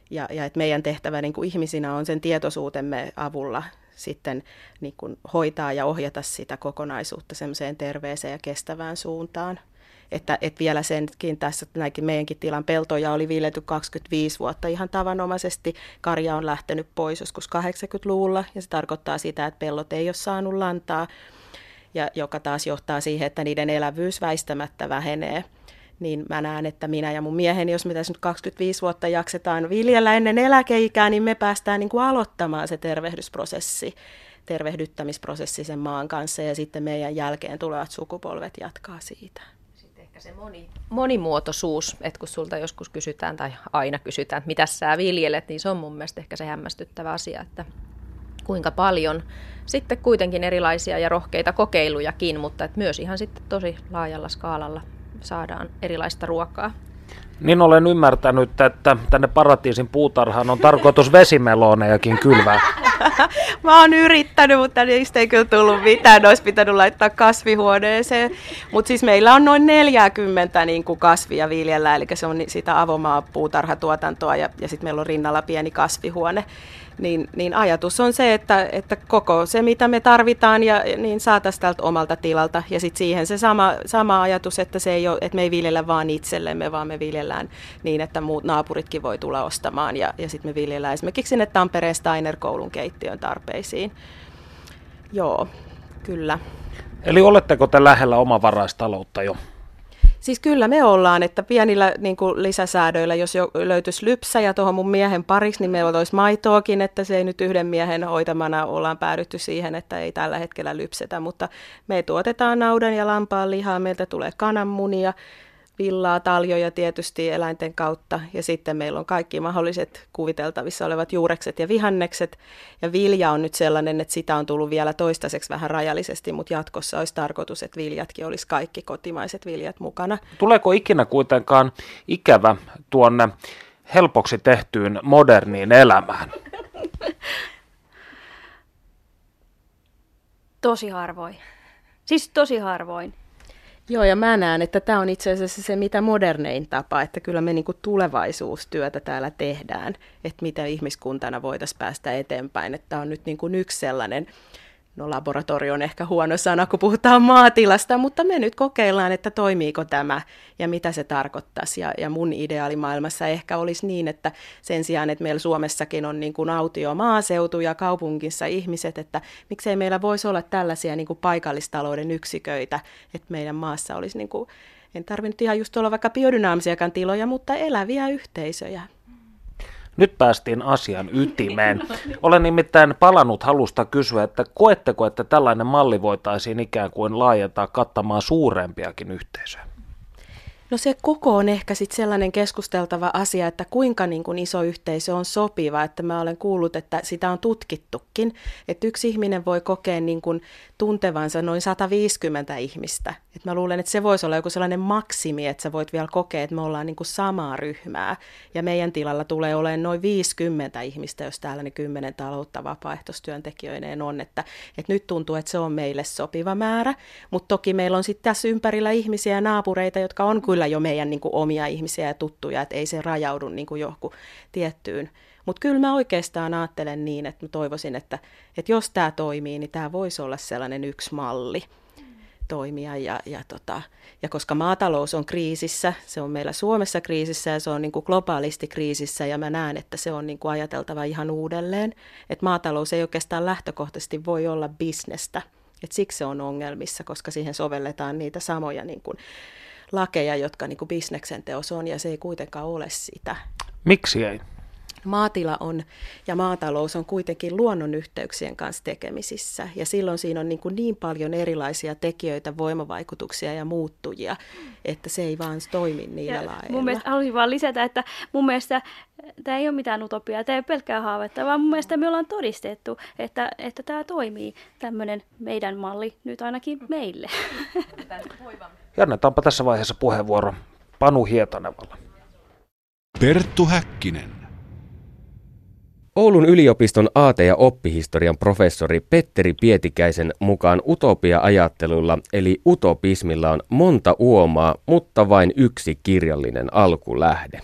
Ja, ja että meidän tehtävä niin kuin ihmisinä on sen tietoisuutemme avulla sitten niin kuin hoitaa ja ohjata sitä kokonaisuutta semmoiseen terveeseen ja kestävään suuntaan että, että vielä senkin tässä näinkin meidänkin tilan peltoja oli viljelty 25 vuotta ihan tavanomaisesti. Karja on lähtenyt pois joskus 80-luvulla ja se tarkoittaa sitä, että pellot ei ole saanut lantaa, ja joka taas johtaa siihen, että niiden elävyys väistämättä vähenee. Niin mä näen, että minä ja mun mieheni, jos me tässä nyt 25 vuotta jaksetaan viljellä ennen eläkeikää, niin me päästään niin kuin aloittamaan se tervehdysprosessi, tervehdyttämisprosessi sen maan kanssa ja sitten meidän jälkeen tulevat sukupolvet jatkaa siitä ehkä se moni, monimuotoisuus, että kun sulta joskus kysytään tai aina kysytään, että mitä sä viljelet, niin se on mun mielestä ehkä se hämmästyttävä asia, että kuinka paljon sitten kuitenkin erilaisia ja rohkeita kokeilujakin, mutta että myös ihan sitten tosi laajalla skaalalla saadaan erilaista ruokaa. Niin olen ymmärtänyt, että tänne paratiisin puutarhaan on tarkoitus vesimelonejakin kylvää. Mä oon yrittänyt, mutta niistä ei kyllä tullut mitään. Ne olisi pitänyt laittaa kasvihuoneeseen. Mutta siis meillä on noin 40 niin kuin kasvia viljellä, eli se on sitä avomaa puutarhatuotantoa ja, ja sitten meillä on rinnalla pieni kasvihuone niin, niin ajatus on se, että, että koko se, mitä me tarvitaan, ja, niin saataisiin tältä omalta tilalta. Ja sitten siihen se sama, sama ajatus, että, se ei ole, että me ei viljellä vaan itsellemme, vaan me viljellään niin, että muut naapuritkin voi tulla ostamaan. Ja, ja sitten me viljellään esimerkiksi sinne Tampereen Steiner-koulun keittiön tarpeisiin. Joo, kyllä. Eli oletteko te lähellä omavaraistaloutta jo? Siis kyllä me ollaan, että pienillä niin kuin lisäsäädöillä, jos jo löytyisi lypsä ja tuohon mun miehen pariksi, niin meillä olisi maitoakin, että se ei nyt yhden miehen hoitamana ollaan päädytty siihen, että ei tällä hetkellä lypsetä, mutta me tuotetaan naudan ja lampaan lihaa, meiltä tulee kananmunia, villaa, taljoja tietysti eläinten kautta ja sitten meillä on kaikki mahdolliset kuviteltavissa olevat juurekset ja vihannekset ja vilja on nyt sellainen, että sitä on tullut vielä toistaiseksi vähän rajallisesti, mutta jatkossa olisi tarkoitus, että viljatkin olisi kaikki kotimaiset viljat mukana. Tuleeko ikinä kuitenkaan ikävä tuonne helpoksi tehtyyn moderniin elämään? Tosi harvoin. Siis tosi harvoin. Joo, ja mä näen, että tämä on itse asiassa se mitä modernein tapa, että kyllä me niinku tulevaisuustyötä täällä tehdään, että mitä ihmiskuntana voitaisiin päästä eteenpäin. Että tämä on nyt niinku yksi sellainen no laboratorio on ehkä huono sana, kun puhutaan maatilasta, mutta me nyt kokeillaan, että toimiiko tämä ja mitä se tarkoittaisi. Ja, ja mun ideaalimaailmassa ehkä olisi niin, että sen sijaan, että meillä Suomessakin on niin kuin autio maaseutu ja kaupungissa ihmiset, että miksei meillä voisi olla tällaisia niin kuin paikallistalouden yksiköitä, että meidän maassa olisi niin kuin, en tarvinnut ihan just olla vaikka biodynaamisiakaan tiloja, mutta eläviä yhteisöjä. Nyt päästiin asian ytimeen. Olen nimittäin palannut halusta kysyä, että koetteko, että tällainen malli voitaisiin ikään kuin laajentaa kattamaan suurempiakin yhteisöjä? No se koko on ehkä sitten sellainen keskusteltava asia, että kuinka niin kuin iso yhteisö on sopiva, että mä olen kuullut, että sitä on tutkittukin, että yksi ihminen voi kokea niin kuin tuntevansa noin 150 ihmistä. Et mä luulen, että se voisi olla joku sellainen maksimi, että sä voit vielä kokea, että me ollaan niin kuin samaa ryhmää. Ja meidän tilalla tulee olemaan noin 50 ihmistä, jos täällä ne 10 taloutta vapaaehtoistyöntekijöineen on, että, että nyt tuntuu, että se on meille sopiva määrä, mutta toki meillä on sitten tässä ympärillä ihmisiä ja naapureita, jotka on kyllä kyllä jo meidän niin kuin, omia ihmisiä ja tuttuja, että ei se rajaudu niin kuin johonkin tiettyyn. Mutta kyllä mä oikeastaan ajattelen niin, että mä toivoisin, että, että jos tämä toimii, niin tämä voisi olla sellainen yksi malli toimia. Ja, ja, tota, ja koska maatalous on kriisissä, se on meillä Suomessa kriisissä ja se on niin kuin globaalisti kriisissä ja mä näen, että se on niin kuin ajateltava ihan uudelleen. Että maatalous ei oikeastaan lähtökohtaisesti voi olla bisnestä. Et siksi se on ongelmissa, koska siihen sovelletaan niitä samoja niin kuin lakeja, jotka niin kuin bisneksen teos on, ja se ei kuitenkaan ole sitä. Miksi ei? Maatila on ja maatalous on kuitenkin luonnonyhteyksien kanssa tekemisissä ja silloin siinä on niin, kuin niin paljon erilaisia tekijöitä, voimavaikutuksia ja muuttujia, että se ei vaan toimi niillä ja lailla. Mun mielestä haluaisin vaan lisätä, että mun mielestä tämä ei ole mitään utopiaa, tämä ei ole pelkkää haavetta, vaan mun mielestä me ollaan todistettu, että, että tämä toimii, tämmöinen meidän malli nyt ainakin meille. Ja annetaanpa tässä vaiheessa puheenvuoro Panu Hietanevalle. Perttu Häkkinen. Oulun yliopiston aate- ja oppihistorian professori Petteri Pietikäisen mukaan utopia-ajattelulla eli utopismilla on monta uomaa, mutta vain yksi kirjallinen alkulähde.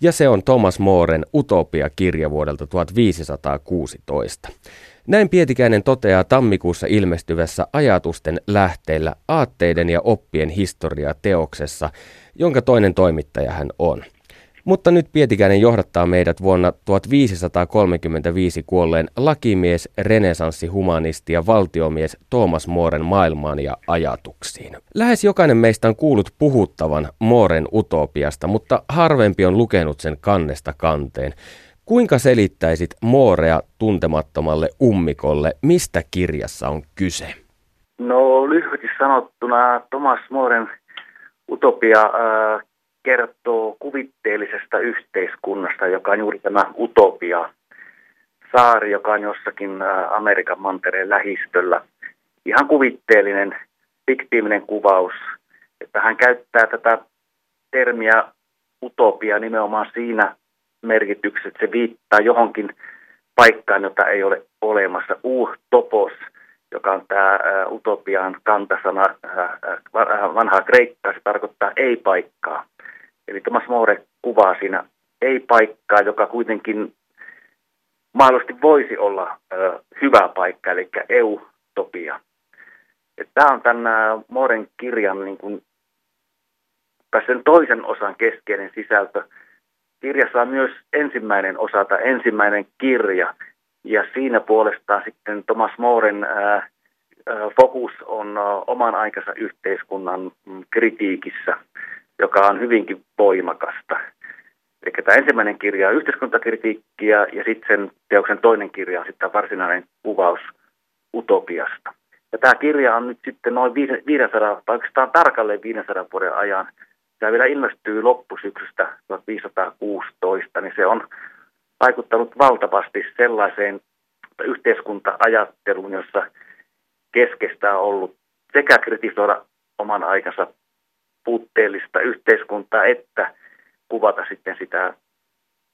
Ja se on Thomas Mooren Utopia-kirja vuodelta 1516. Näin Pietikäinen toteaa tammikuussa ilmestyvässä Ajatusten lähteillä aatteiden ja oppien historia teoksessa, jonka toinen toimittaja hän on. Mutta nyt Pietikäinen johdattaa meidät vuonna 1535 kuolleen lakimies, renesanssihumanisti ja valtiomies Thomas Mooren maailmaan ja ajatuksiin. Lähes jokainen meistä on kuullut puhuttavan Mooren utopiasta, mutta harvempi on lukenut sen kannesta kanteen. Kuinka selittäisit Moorea tuntemattomalle ummikolle, mistä kirjassa on kyse? No lyhyesti sanottuna Thomas Mooren utopia äh, kertoo kuvitteellisesta yhteiskunnasta, joka on juuri tämä utopia. Saari, joka on jossakin äh, Amerikan mantereen lähistöllä. Ihan kuvitteellinen, fiktiivinen kuvaus. Että hän käyttää tätä termiä utopia nimenomaan siinä merkitykset. Se viittaa johonkin paikkaan, jota ei ole olemassa. Uh topos, joka on tämä utopian kantasana vanhaa kreikkaa, se tarkoittaa ei-paikkaa. Eli Thomas More kuvaa siinä ei-paikkaa, joka kuitenkin mahdollisesti voisi olla hyvä paikka, eli eutopia. Tämä on tämän Moren kirjan niin kuin, sen toisen osan keskeinen sisältö – kirjassa on myös ensimmäinen osa tai ensimmäinen kirja, ja siinä puolestaan sitten Thomas Mooren ää, fokus on oman aikansa yhteiskunnan mm, kritiikissä, joka on hyvinkin voimakasta. Eli tämä ensimmäinen kirja on yhteiskuntakritiikkiä ja sitten sen teoksen toinen kirja on sitten varsinainen kuvaus utopiasta. Ja tämä kirja on nyt sitten noin 500, tai oikeastaan tarkalleen 500 vuoden ajan tämä vielä ilmestyy loppusyksystä 1516, niin se on vaikuttanut valtavasti sellaiseen yhteiskunta-ajatteluun, jossa keskeistä on ollut sekä kritisoida oman aikansa puutteellista yhteiskuntaa, että kuvata sitten sitä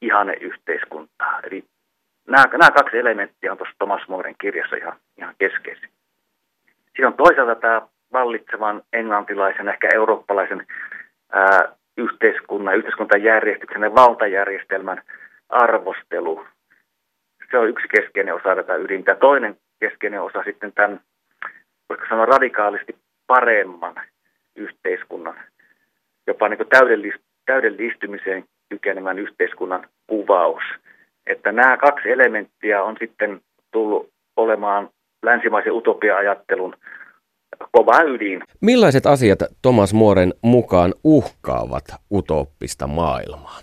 ihane-yhteiskuntaa. Eli nämä, nämä kaksi elementtiä on tuossa Thomas Moren kirjassa ihan, ihan keskeisiä. Siinä on toisaalta tämä vallitsevan englantilaisen, ehkä eurooppalaisen ää, yhteiskunnan, yhteiskuntajärjestyksen ja valtajärjestelmän arvostelu. Se on yksi keskeinen osa tätä ydintä. Toinen keskeinen osa sitten tämän, voisiko sanoa radikaalisti paremman yhteiskunnan, jopa niin täydellist, täydellistymiseen kykenevän yhteiskunnan kuvaus. Että nämä kaksi elementtiä on sitten tullut olemaan länsimaisen utopia-ajattelun kova ydin. Millaiset asiat Thomas Mooren mukaan uhkaavat utoppista maailmaa?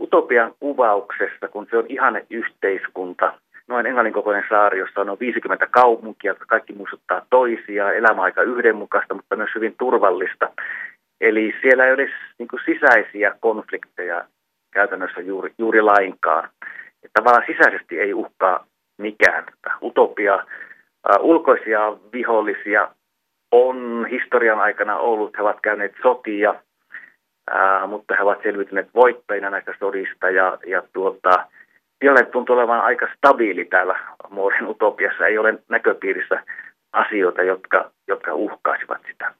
Utopian kuvauksessa, kun se on ihane yhteiskunta, noin englannin kokoinen saari, jossa on noin 50 kaupunkia, jotka kaikki muistuttaa toisiaan, elämä aika yhdenmukaista, mutta myös hyvin turvallista, Eli siellä ei ole niin kuin sisäisiä konflikteja käytännössä juuri, juuri lainkaan. Että tavallaan sisäisesti ei uhkaa mikään. Utopia, ulkoisia vihollisia on historian aikana ollut. He ovat käyneet sotia, uh, mutta he ovat selviytyneet voittajina näistä sodista ja, ja tuota, tilanne tuntuu olevan aika stabiili täällä Mooren utopiassa. Ei ole näköpiirissä asioita, jotka, jotka uhkaisivat sitä.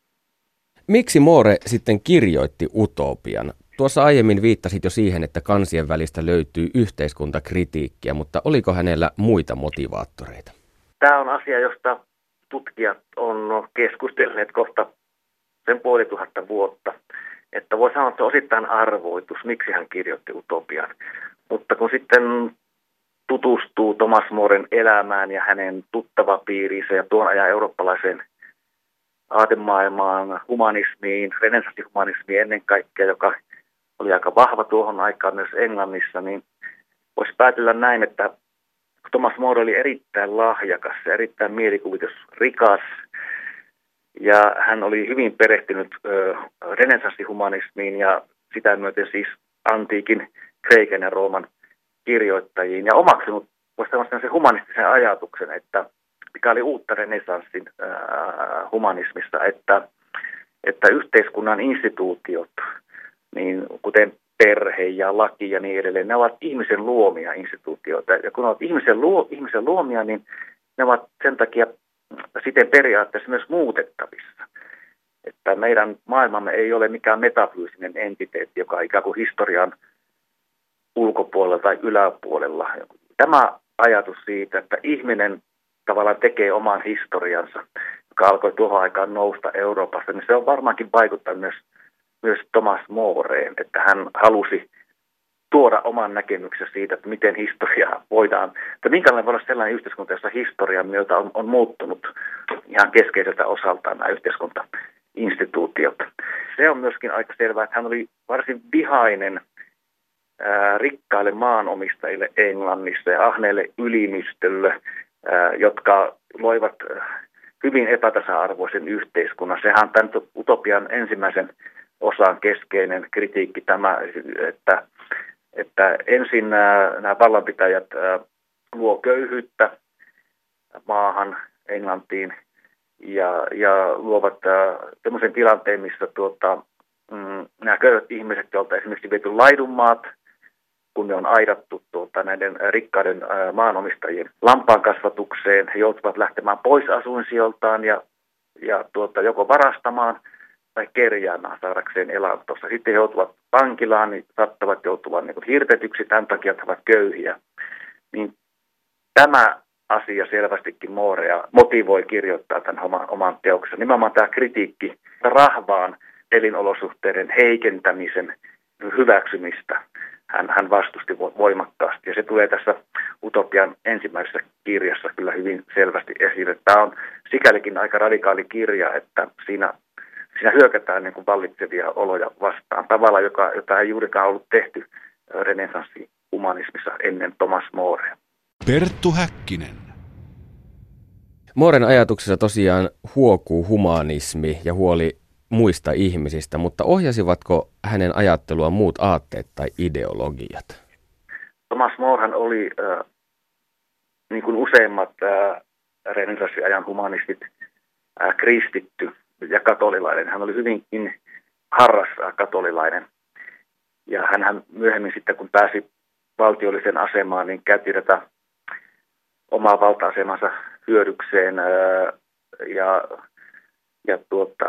Miksi Moore sitten kirjoitti utopian? Tuossa aiemmin viittasit jo siihen, että kansien välistä löytyy yhteiskuntakritiikkiä, mutta oliko hänellä muita motivaattoreita? Tämä on asia, josta tutkijat on keskustelleet kohta sen puoli tuhatta vuotta. Että voi sanoa, että osittain arvoitus, miksi hän kirjoitti utopian. Mutta kun sitten tutustuu Thomas Moren elämään ja hänen tuttava piiriinsä ja tuon ajan eurooppalaiseen aatemaailmaan, humanismiin, renesanssihumanismiin ennen kaikkea, joka oli aika vahva tuohon aikaan myös Englannissa, niin voisi päätellä näin, että Thomas More oli erittäin lahjakas ja erittäin mielikuvitusrikas, ja hän oli hyvin perehtynyt renesanssihumanismiin ja sitä myöten siis antiikin Kreikan ja Rooman kirjoittajiin. Ja omaksunut se humanistisen ajatuksen, että mikä oli uutta renesanssin äh, humanismissa, että, että yhteiskunnan instituutiot, niin kuten perhe ja laki ja niin edelleen, ne ovat ihmisen luomia instituutioita. Ja kun ne ovat ihmisen, luo, ihmisen luomia, niin ne ovat sen takia siten periaatteessa myös muutettavissa. Että meidän maailmamme ei ole mikään metafyysinen entiteetti, joka ikään kuin historian ulkopuolella tai yläpuolella. Tämä ajatus siitä, että ihminen tavallaan tekee oman historiansa, joka alkoi tuohon aikaan nousta Euroopassa, niin se on varmaankin vaikuttanut myös, myös Thomas Moreen, että hän halusi tuoda oman näkemyksen siitä, että miten historia voidaan, että minkälainen voi olla sellainen yhteiskunta, jossa historia myötä on, on muuttunut ihan keskeiseltä osaltaan nämä yhteiskuntainstituutiot. Se on myöskin aika selvää, että hän oli varsin vihainen ää, rikkaille maanomistajille Englannissa ja ahneille ylimistölle, jotka loivat hyvin epätasa-arvoisen yhteiskunnan. Sehän on tämän utopian ensimmäisen osan keskeinen kritiikki tämä, että, että ensin nämä, nämä vallanpitäjät luo köyhyyttä maahan, Englantiin, ja, ja luovat sellaisen tilanteen, missä tuota, mm, nämä köyhät ihmiset, joilta esimerkiksi viety laidunmaat, kun ne on aidattu tuota, näiden rikkaiden maanomistajien lampaan kasvatukseen. He joutuvat lähtemään pois asuinsijoiltaan ja, ja tuota, joko varastamaan tai kerjäämään saadakseen elantossa. Sitten he joutuvat vankilaan, niin saattavat joutua niin hirtetyksi tämän takia, että ovat köyhiä. Niin tämä asia selvästikin Moorea motivoi kirjoittaa tämän oman, oman teoksen. Nimenomaan tämä kritiikki rahvaan elinolosuhteiden heikentämisen hyväksymistä hän, hän vastusti voimakkaasti. Ja se tulee tässä Utopian ensimmäisessä kirjassa kyllä hyvin selvästi esille. Tämä on sikälikin aika radikaali kirja, että siinä, siinä hyökätään niin kuin vallitsevia oloja vastaan tavalla, joka, jota ei juurikaan ollut tehty renesanssihumanismissa ennen Thomas Morea. Perttu Häkkinen. Mooren ajatuksessa tosiaan huokuu humanismi ja huoli muista ihmisistä, mutta ohjasivatko hänen ajattelua muut aatteet tai ideologiat? Thomas Morehan oli, äh, niin kuin useimmat äh, renesanssiajan humanistit, äh, kristitty ja katolilainen. Hän oli hyvinkin harras katolilainen. Ja hän myöhemmin sitten, kun pääsi valtiolliseen asemaan, niin käytti tätä omaa valta-asemansa hyödykseen ja ja tuota,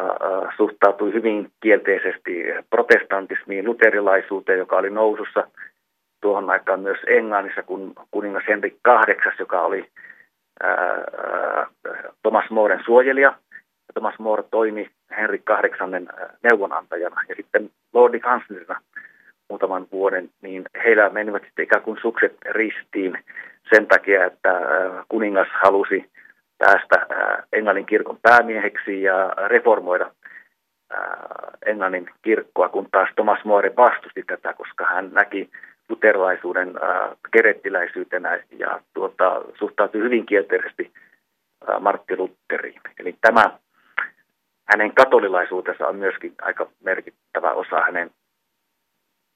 suhtautui hyvin kielteisesti protestantismiin, luterilaisuuteen, joka oli nousussa tuohon aikaan myös Englannissa, kun kuningas Henrik VIII, joka oli ää, Thomas Moren suojelija. Thomas More toimi Henrik VIII neuvonantajana ja sitten Lordi kanslerina muutaman vuoden, niin heillä menivät sitten ikään kuin sukset ristiin sen takia, että äh, kuningas halusi päästä Englannin kirkon päämieheksi ja reformoida Englannin kirkkoa, kun taas Thomas More vastusti tätä, koska hän näki luterilaisuuden kerettiläisyytenä ja tuota, suhtautui hyvin kielteisesti Martti Lutteriin. Eli tämä hänen katolilaisuutensa on myöskin aika merkittävä osa hänen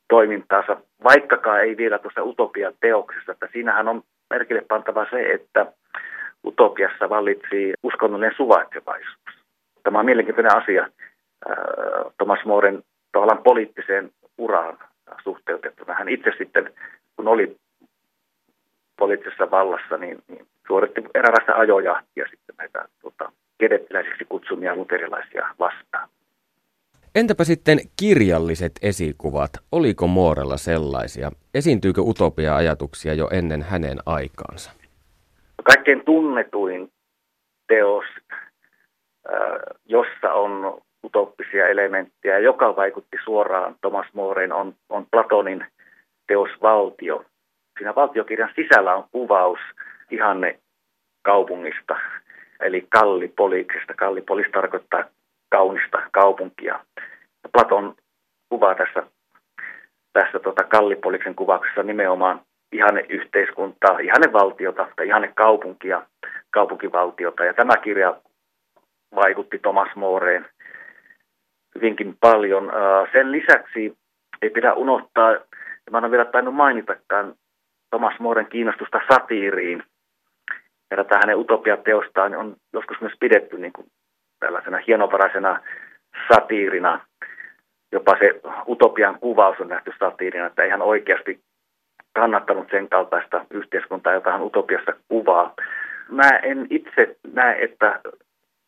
toimintaansa, vaikkakaan ei vielä tuossa utopia-teoksessa, että siinähän on merkille pantava se, että utopiassa vallitsi uskonnollinen suvaitsevaisuus. Tämä on mielenkiintoinen asia Thomas Moren tavallaan poliittiseen uraan suhteutettuna. Hän itse sitten, kun oli poliittisessa vallassa, niin, niin suoritti eräänlaista ajojahtia sitten näitä tuota, kedettiläisiksi kutsumia luterilaisia vastaan. Entäpä sitten kirjalliset esikuvat? Oliko Moorella sellaisia? Esiintyykö utopia-ajatuksia jo ennen hänen aikaansa? Kaikkein tunnetuin teos, jossa on utoppisia elementtejä, joka vaikutti suoraan Thomas Moreen, on, on Platonin teos Valtio. Siinä valtiokirjan sisällä on kuvaus ihanne kaupungista, eli Kallipoliksesta. Kallipolis tarkoittaa kaunista kaupunkia. Platon kuvaa tässä, tässä tota Kallipoliksen kuvauksessa nimenomaan ihanne yhteiskuntaa, ihanne valtiota tai ihanne kaupunkia, kaupunkivaltiota. Ja tämä kirja vaikutti Thomas Moreen hyvinkin paljon. Sen lisäksi ei pidä unohtaa, mä en ole vielä tainnut mainitakaan, Thomas Moren kiinnostusta satiiriin. Ja tätä hänen utopiateostaan on joskus myös pidetty niin kuin tällaisena hienovaraisena satiirina. Jopa se utopian kuvaus on nähty satiirina, että ihan oikeasti kannattanut sen kaltaista yhteiskuntaa, jota hän utopiassa kuvaa. Mä en itse näe, että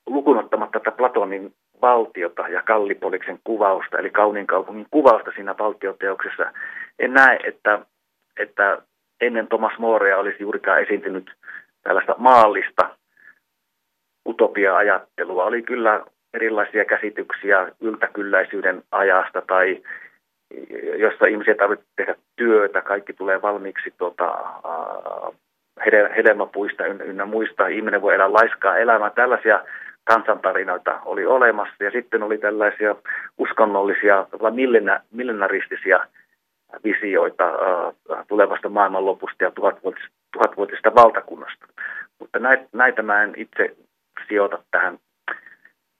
lukunottamatta tätä Platonin valtiota ja Kallipoliksen kuvausta, eli kauniin kaupungin kuvausta siinä valtioteoksessa, en näe, että, että ennen Thomas Morea olisi juurikaan esiintynyt tällaista maallista utopia-ajattelua. Oli kyllä erilaisia käsityksiä yltäkylläisyyden ajasta tai jossa ihmisiä tarvitsee tehdä työtä, kaikki tulee valmiiksi tuota, hedelmäpuista ynnä muista, ihminen voi elää laiskaa elämää. Tällaisia kansantarinoita oli olemassa ja sitten oli tällaisia uskonnollisia, millenaristisia visioita tulevasta maailmanlopusta ja tuhatvuotisesta valtakunnasta. Mutta näitä, näitä mä en itse sijoita tähän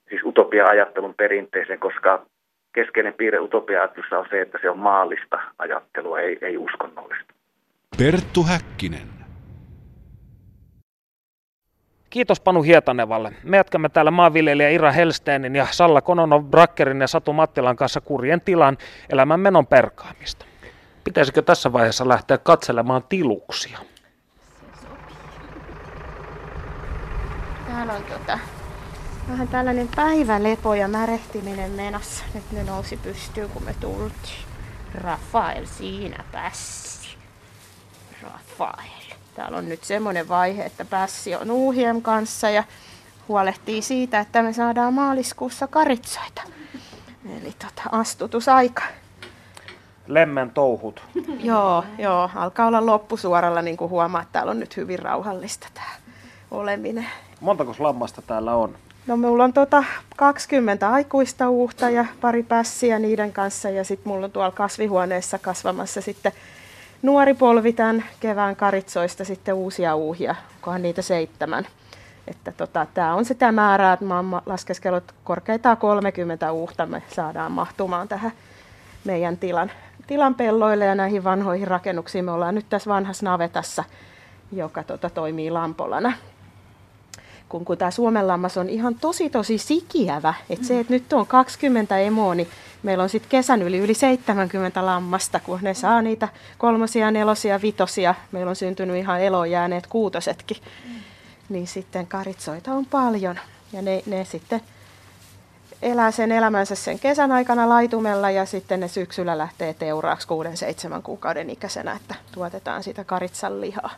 siis utopia-ajattelun perinteeseen, koska keskeinen piirre utopia on se, että se on maallista ajattelua, ei, ei uskonnollista. Perttu Häkkinen. Kiitos Panu Hietanevalle. Me jatkamme täällä maanviljelijä Ira Helsteenin ja Salla Kononov Brakkerin ja Satu Mattilan kanssa kurjen tilan elämän menon perkaamista. Pitäisikö tässä vaiheessa lähteä katselemaan tiluksia? Täällä on tota, vähän tällainen päivälepo ja märehtiminen menossa. Nyt ne nousi pystyyn, kun me tultiin. Rafael siinä pässi. Rafael. Täällä on nyt semmoinen vaihe, että pässi on uuhien kanssa ja huolehtii siitä, että me saadaan maaliskuussa karitsoita. Eli tota, astutusaika. Lemmen touhut. joo, joo, alkaa olla loppusuoralla, niin kuin huomaa, että täällä on nyt hyvin rauhallista tämä oleminen. Montako lammasta täällä on? No mulla on tota 20 aikuista uuhta ja pari pässiä niiden kanssa ja sitten mulla on tuolla kasvihuoneessa kasvamassa sitten nuori polvi tämän kevään karitsoista sitten uusia uuhia, onkohan niitä seitsemän. Että tota, tämä on sitä määrää, että mä oon laskeskellut korkeintaan 30 uuhta me saadaan mahtumaan tähän meidän tilan, tilan pelloille ja näihin vanhoihin rakennuksiin. Me ollaan nyt tässä vanhassa navetassa, joka tota, toimii lampolana kun, kun tämä Suomen lammas on ihan tosi tosi sikiävä. Et se, että nyt on 20 emoa, niin meillä on sitten kesän yli yli 70 lammasta, kun ne saa niitä kolmosia, nelosia, vitosia. Meillä on syntynyt ihan eloon jääneet kuutosetkin. Mm. Niin sitten karitsoita on paljon. Ja ne, ne sitten elää sen elämänsä sen kesän aikana laitumella ja sitten ne syksyllä lähtee teuraaksi kuuden seitsemän kuukauden ikäisenä, että tuotetaan sitä karitsan lihaa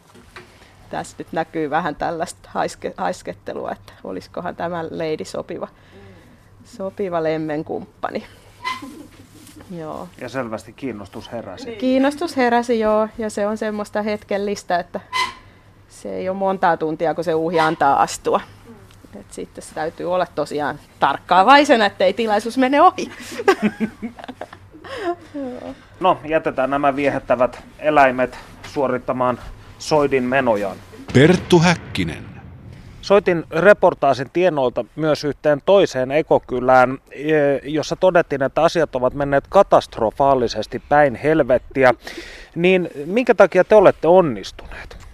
tässä nyt näkyy vähän tällaista haiske, haiskettelua, että olisikohan tämä leidi sopiva, sopiva lemmenkumppani. Joo. Ja selvästi kiinnostus heräsi. Niin. Kiinnostus heräsi, joo. Ja se on semmoista hetkellistä, että se ei ole montaa tuntia, kun se uuhi antaa astua. Et sitten se täytyy olla tosiaan tarkkaavaisena, ettei tilaisuus mene ohi. no, jätetään nämä viehättävät eläimet suorittamaan soidin menojaan. Perttu Häkkinen. Soitin reportaasin tienoilta myös yhteen toiseen ekokylään, e, jossa todettiin, että asiat ovat menneet katastrofaalisesti päin helvettiä. Niin minkä takia te olette onnistuneet?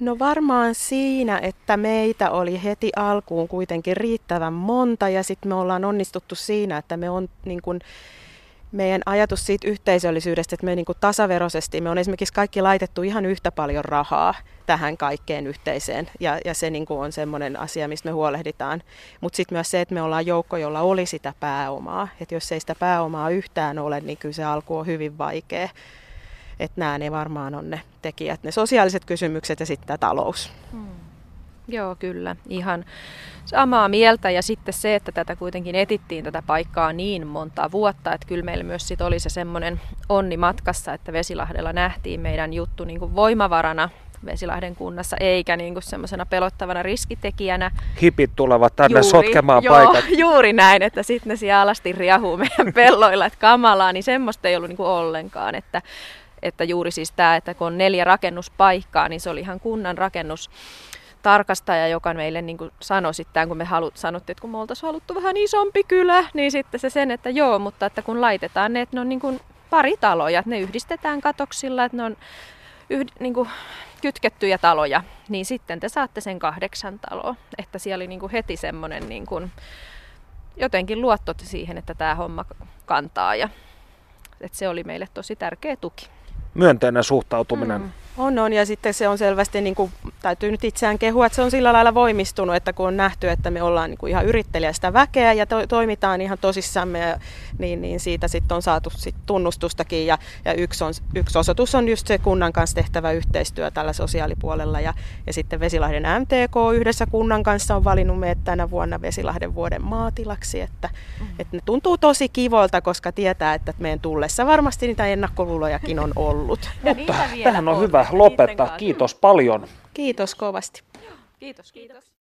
No varmaan siinä, että meitä oli heti alkuun kuitenkin riittävän monta ja sitten me ollaan onnistuttu siinä, että me on niin kuin, meidän ajatus siitä yhteisöllisyydestä, että me niin kuin tasaveroisesti, me on esimerkiksi kaikki laitettu ihan yhtä paljon rahaa tähän kaikkeen yhteiseen. Ja, ja se niin kuin on semmoinen asia, mistä me huolehditaan. Mutta sitten myös se, että me ollaan joukko, jolla oli sitä pääomaa. Että jos ei sitä pääomaa yhtään ole, niin kyllä se alku on hyvin vaikea. Että nämä ne varmaan on ne tekijät, ne sosiaaliset kysymykset ja sitten talous. Hmm. Joo, kyllä. Ihan samaa mieltä ja sitten se, että tätä kuitenkin etittiin tätä paikkaa niin monta vuotta, että kyllä meillä myös sit oli se semmoinen onni matkassa, että Vesilahdella nähtiin meidän juttu niin kuin voimavarana Vesilahden kunnassa, eikä niin kuin semmoisena pelottavana riskitekijänä. Hipit tulevat tänne juuri, sotkemaan joo, paikat. Juuri näin, että sitten ne siellä alasti riahuu meidän pelloilla, että kamalaa, niin semmoista ei ollut niin kuin ollenkaan, että että juuri siis tämä, että kun on neljä rakennuspaikkaa, niin se oli ihan kunnan rakennus tarkastaja, joka meille niin kuin sanoi sitten, kun me halut, sanottiin, että kun me oltaisiin haluttu vähän isompi kylä, niin sitten se sen, että joo, mutta että kun laitetaan ne, että ne on niin kuin pari taloja, että ne yhdistetään katoksilla, että ne on yhd, niin kuin kytkettyjä taloja, niin sitten te saatte sen kahdeksan taloa. Että siellä oli niin kuin heti semmoinen niin kuin, jotenkin luottot siihen, että tämä homma kantaa ja että se oli meille tosi tärkeä tuki. Myönteinen suhtautuminen. Mm. On, on. Ja sitten se on selvästi, niin kuin, täytyy nyt itseään kehua, että se on sillä lailla voimistunut, että kun on nähty, että me ollaan niin kuin ihan yrittelijästä väkeä ja to, toimitaan ihan tosissamme, ja, niin, niin siitä sitten on saatu sit tunnustustakin. Ja, ja yksi, on, yksi osoitus on just se kunnan kanssa tehtävä yhteistyö tällä sosiaalipuolella. Ja, ja sitten Vesilahden MTK yhdessä kunnan kanssa on valinnut meidät tänä vuonna Vesilahden vuoden maatilaksi. Että, mm. että ne tuntuu tosi kivolta, koska tietää, että meidän tullessa varmasti niitä ennakkoluulojakin on ollut. Mutta tähän on hyvä lopettaa. Kiitos paljon. Kiitos kovasti. Kiitos, kiitos.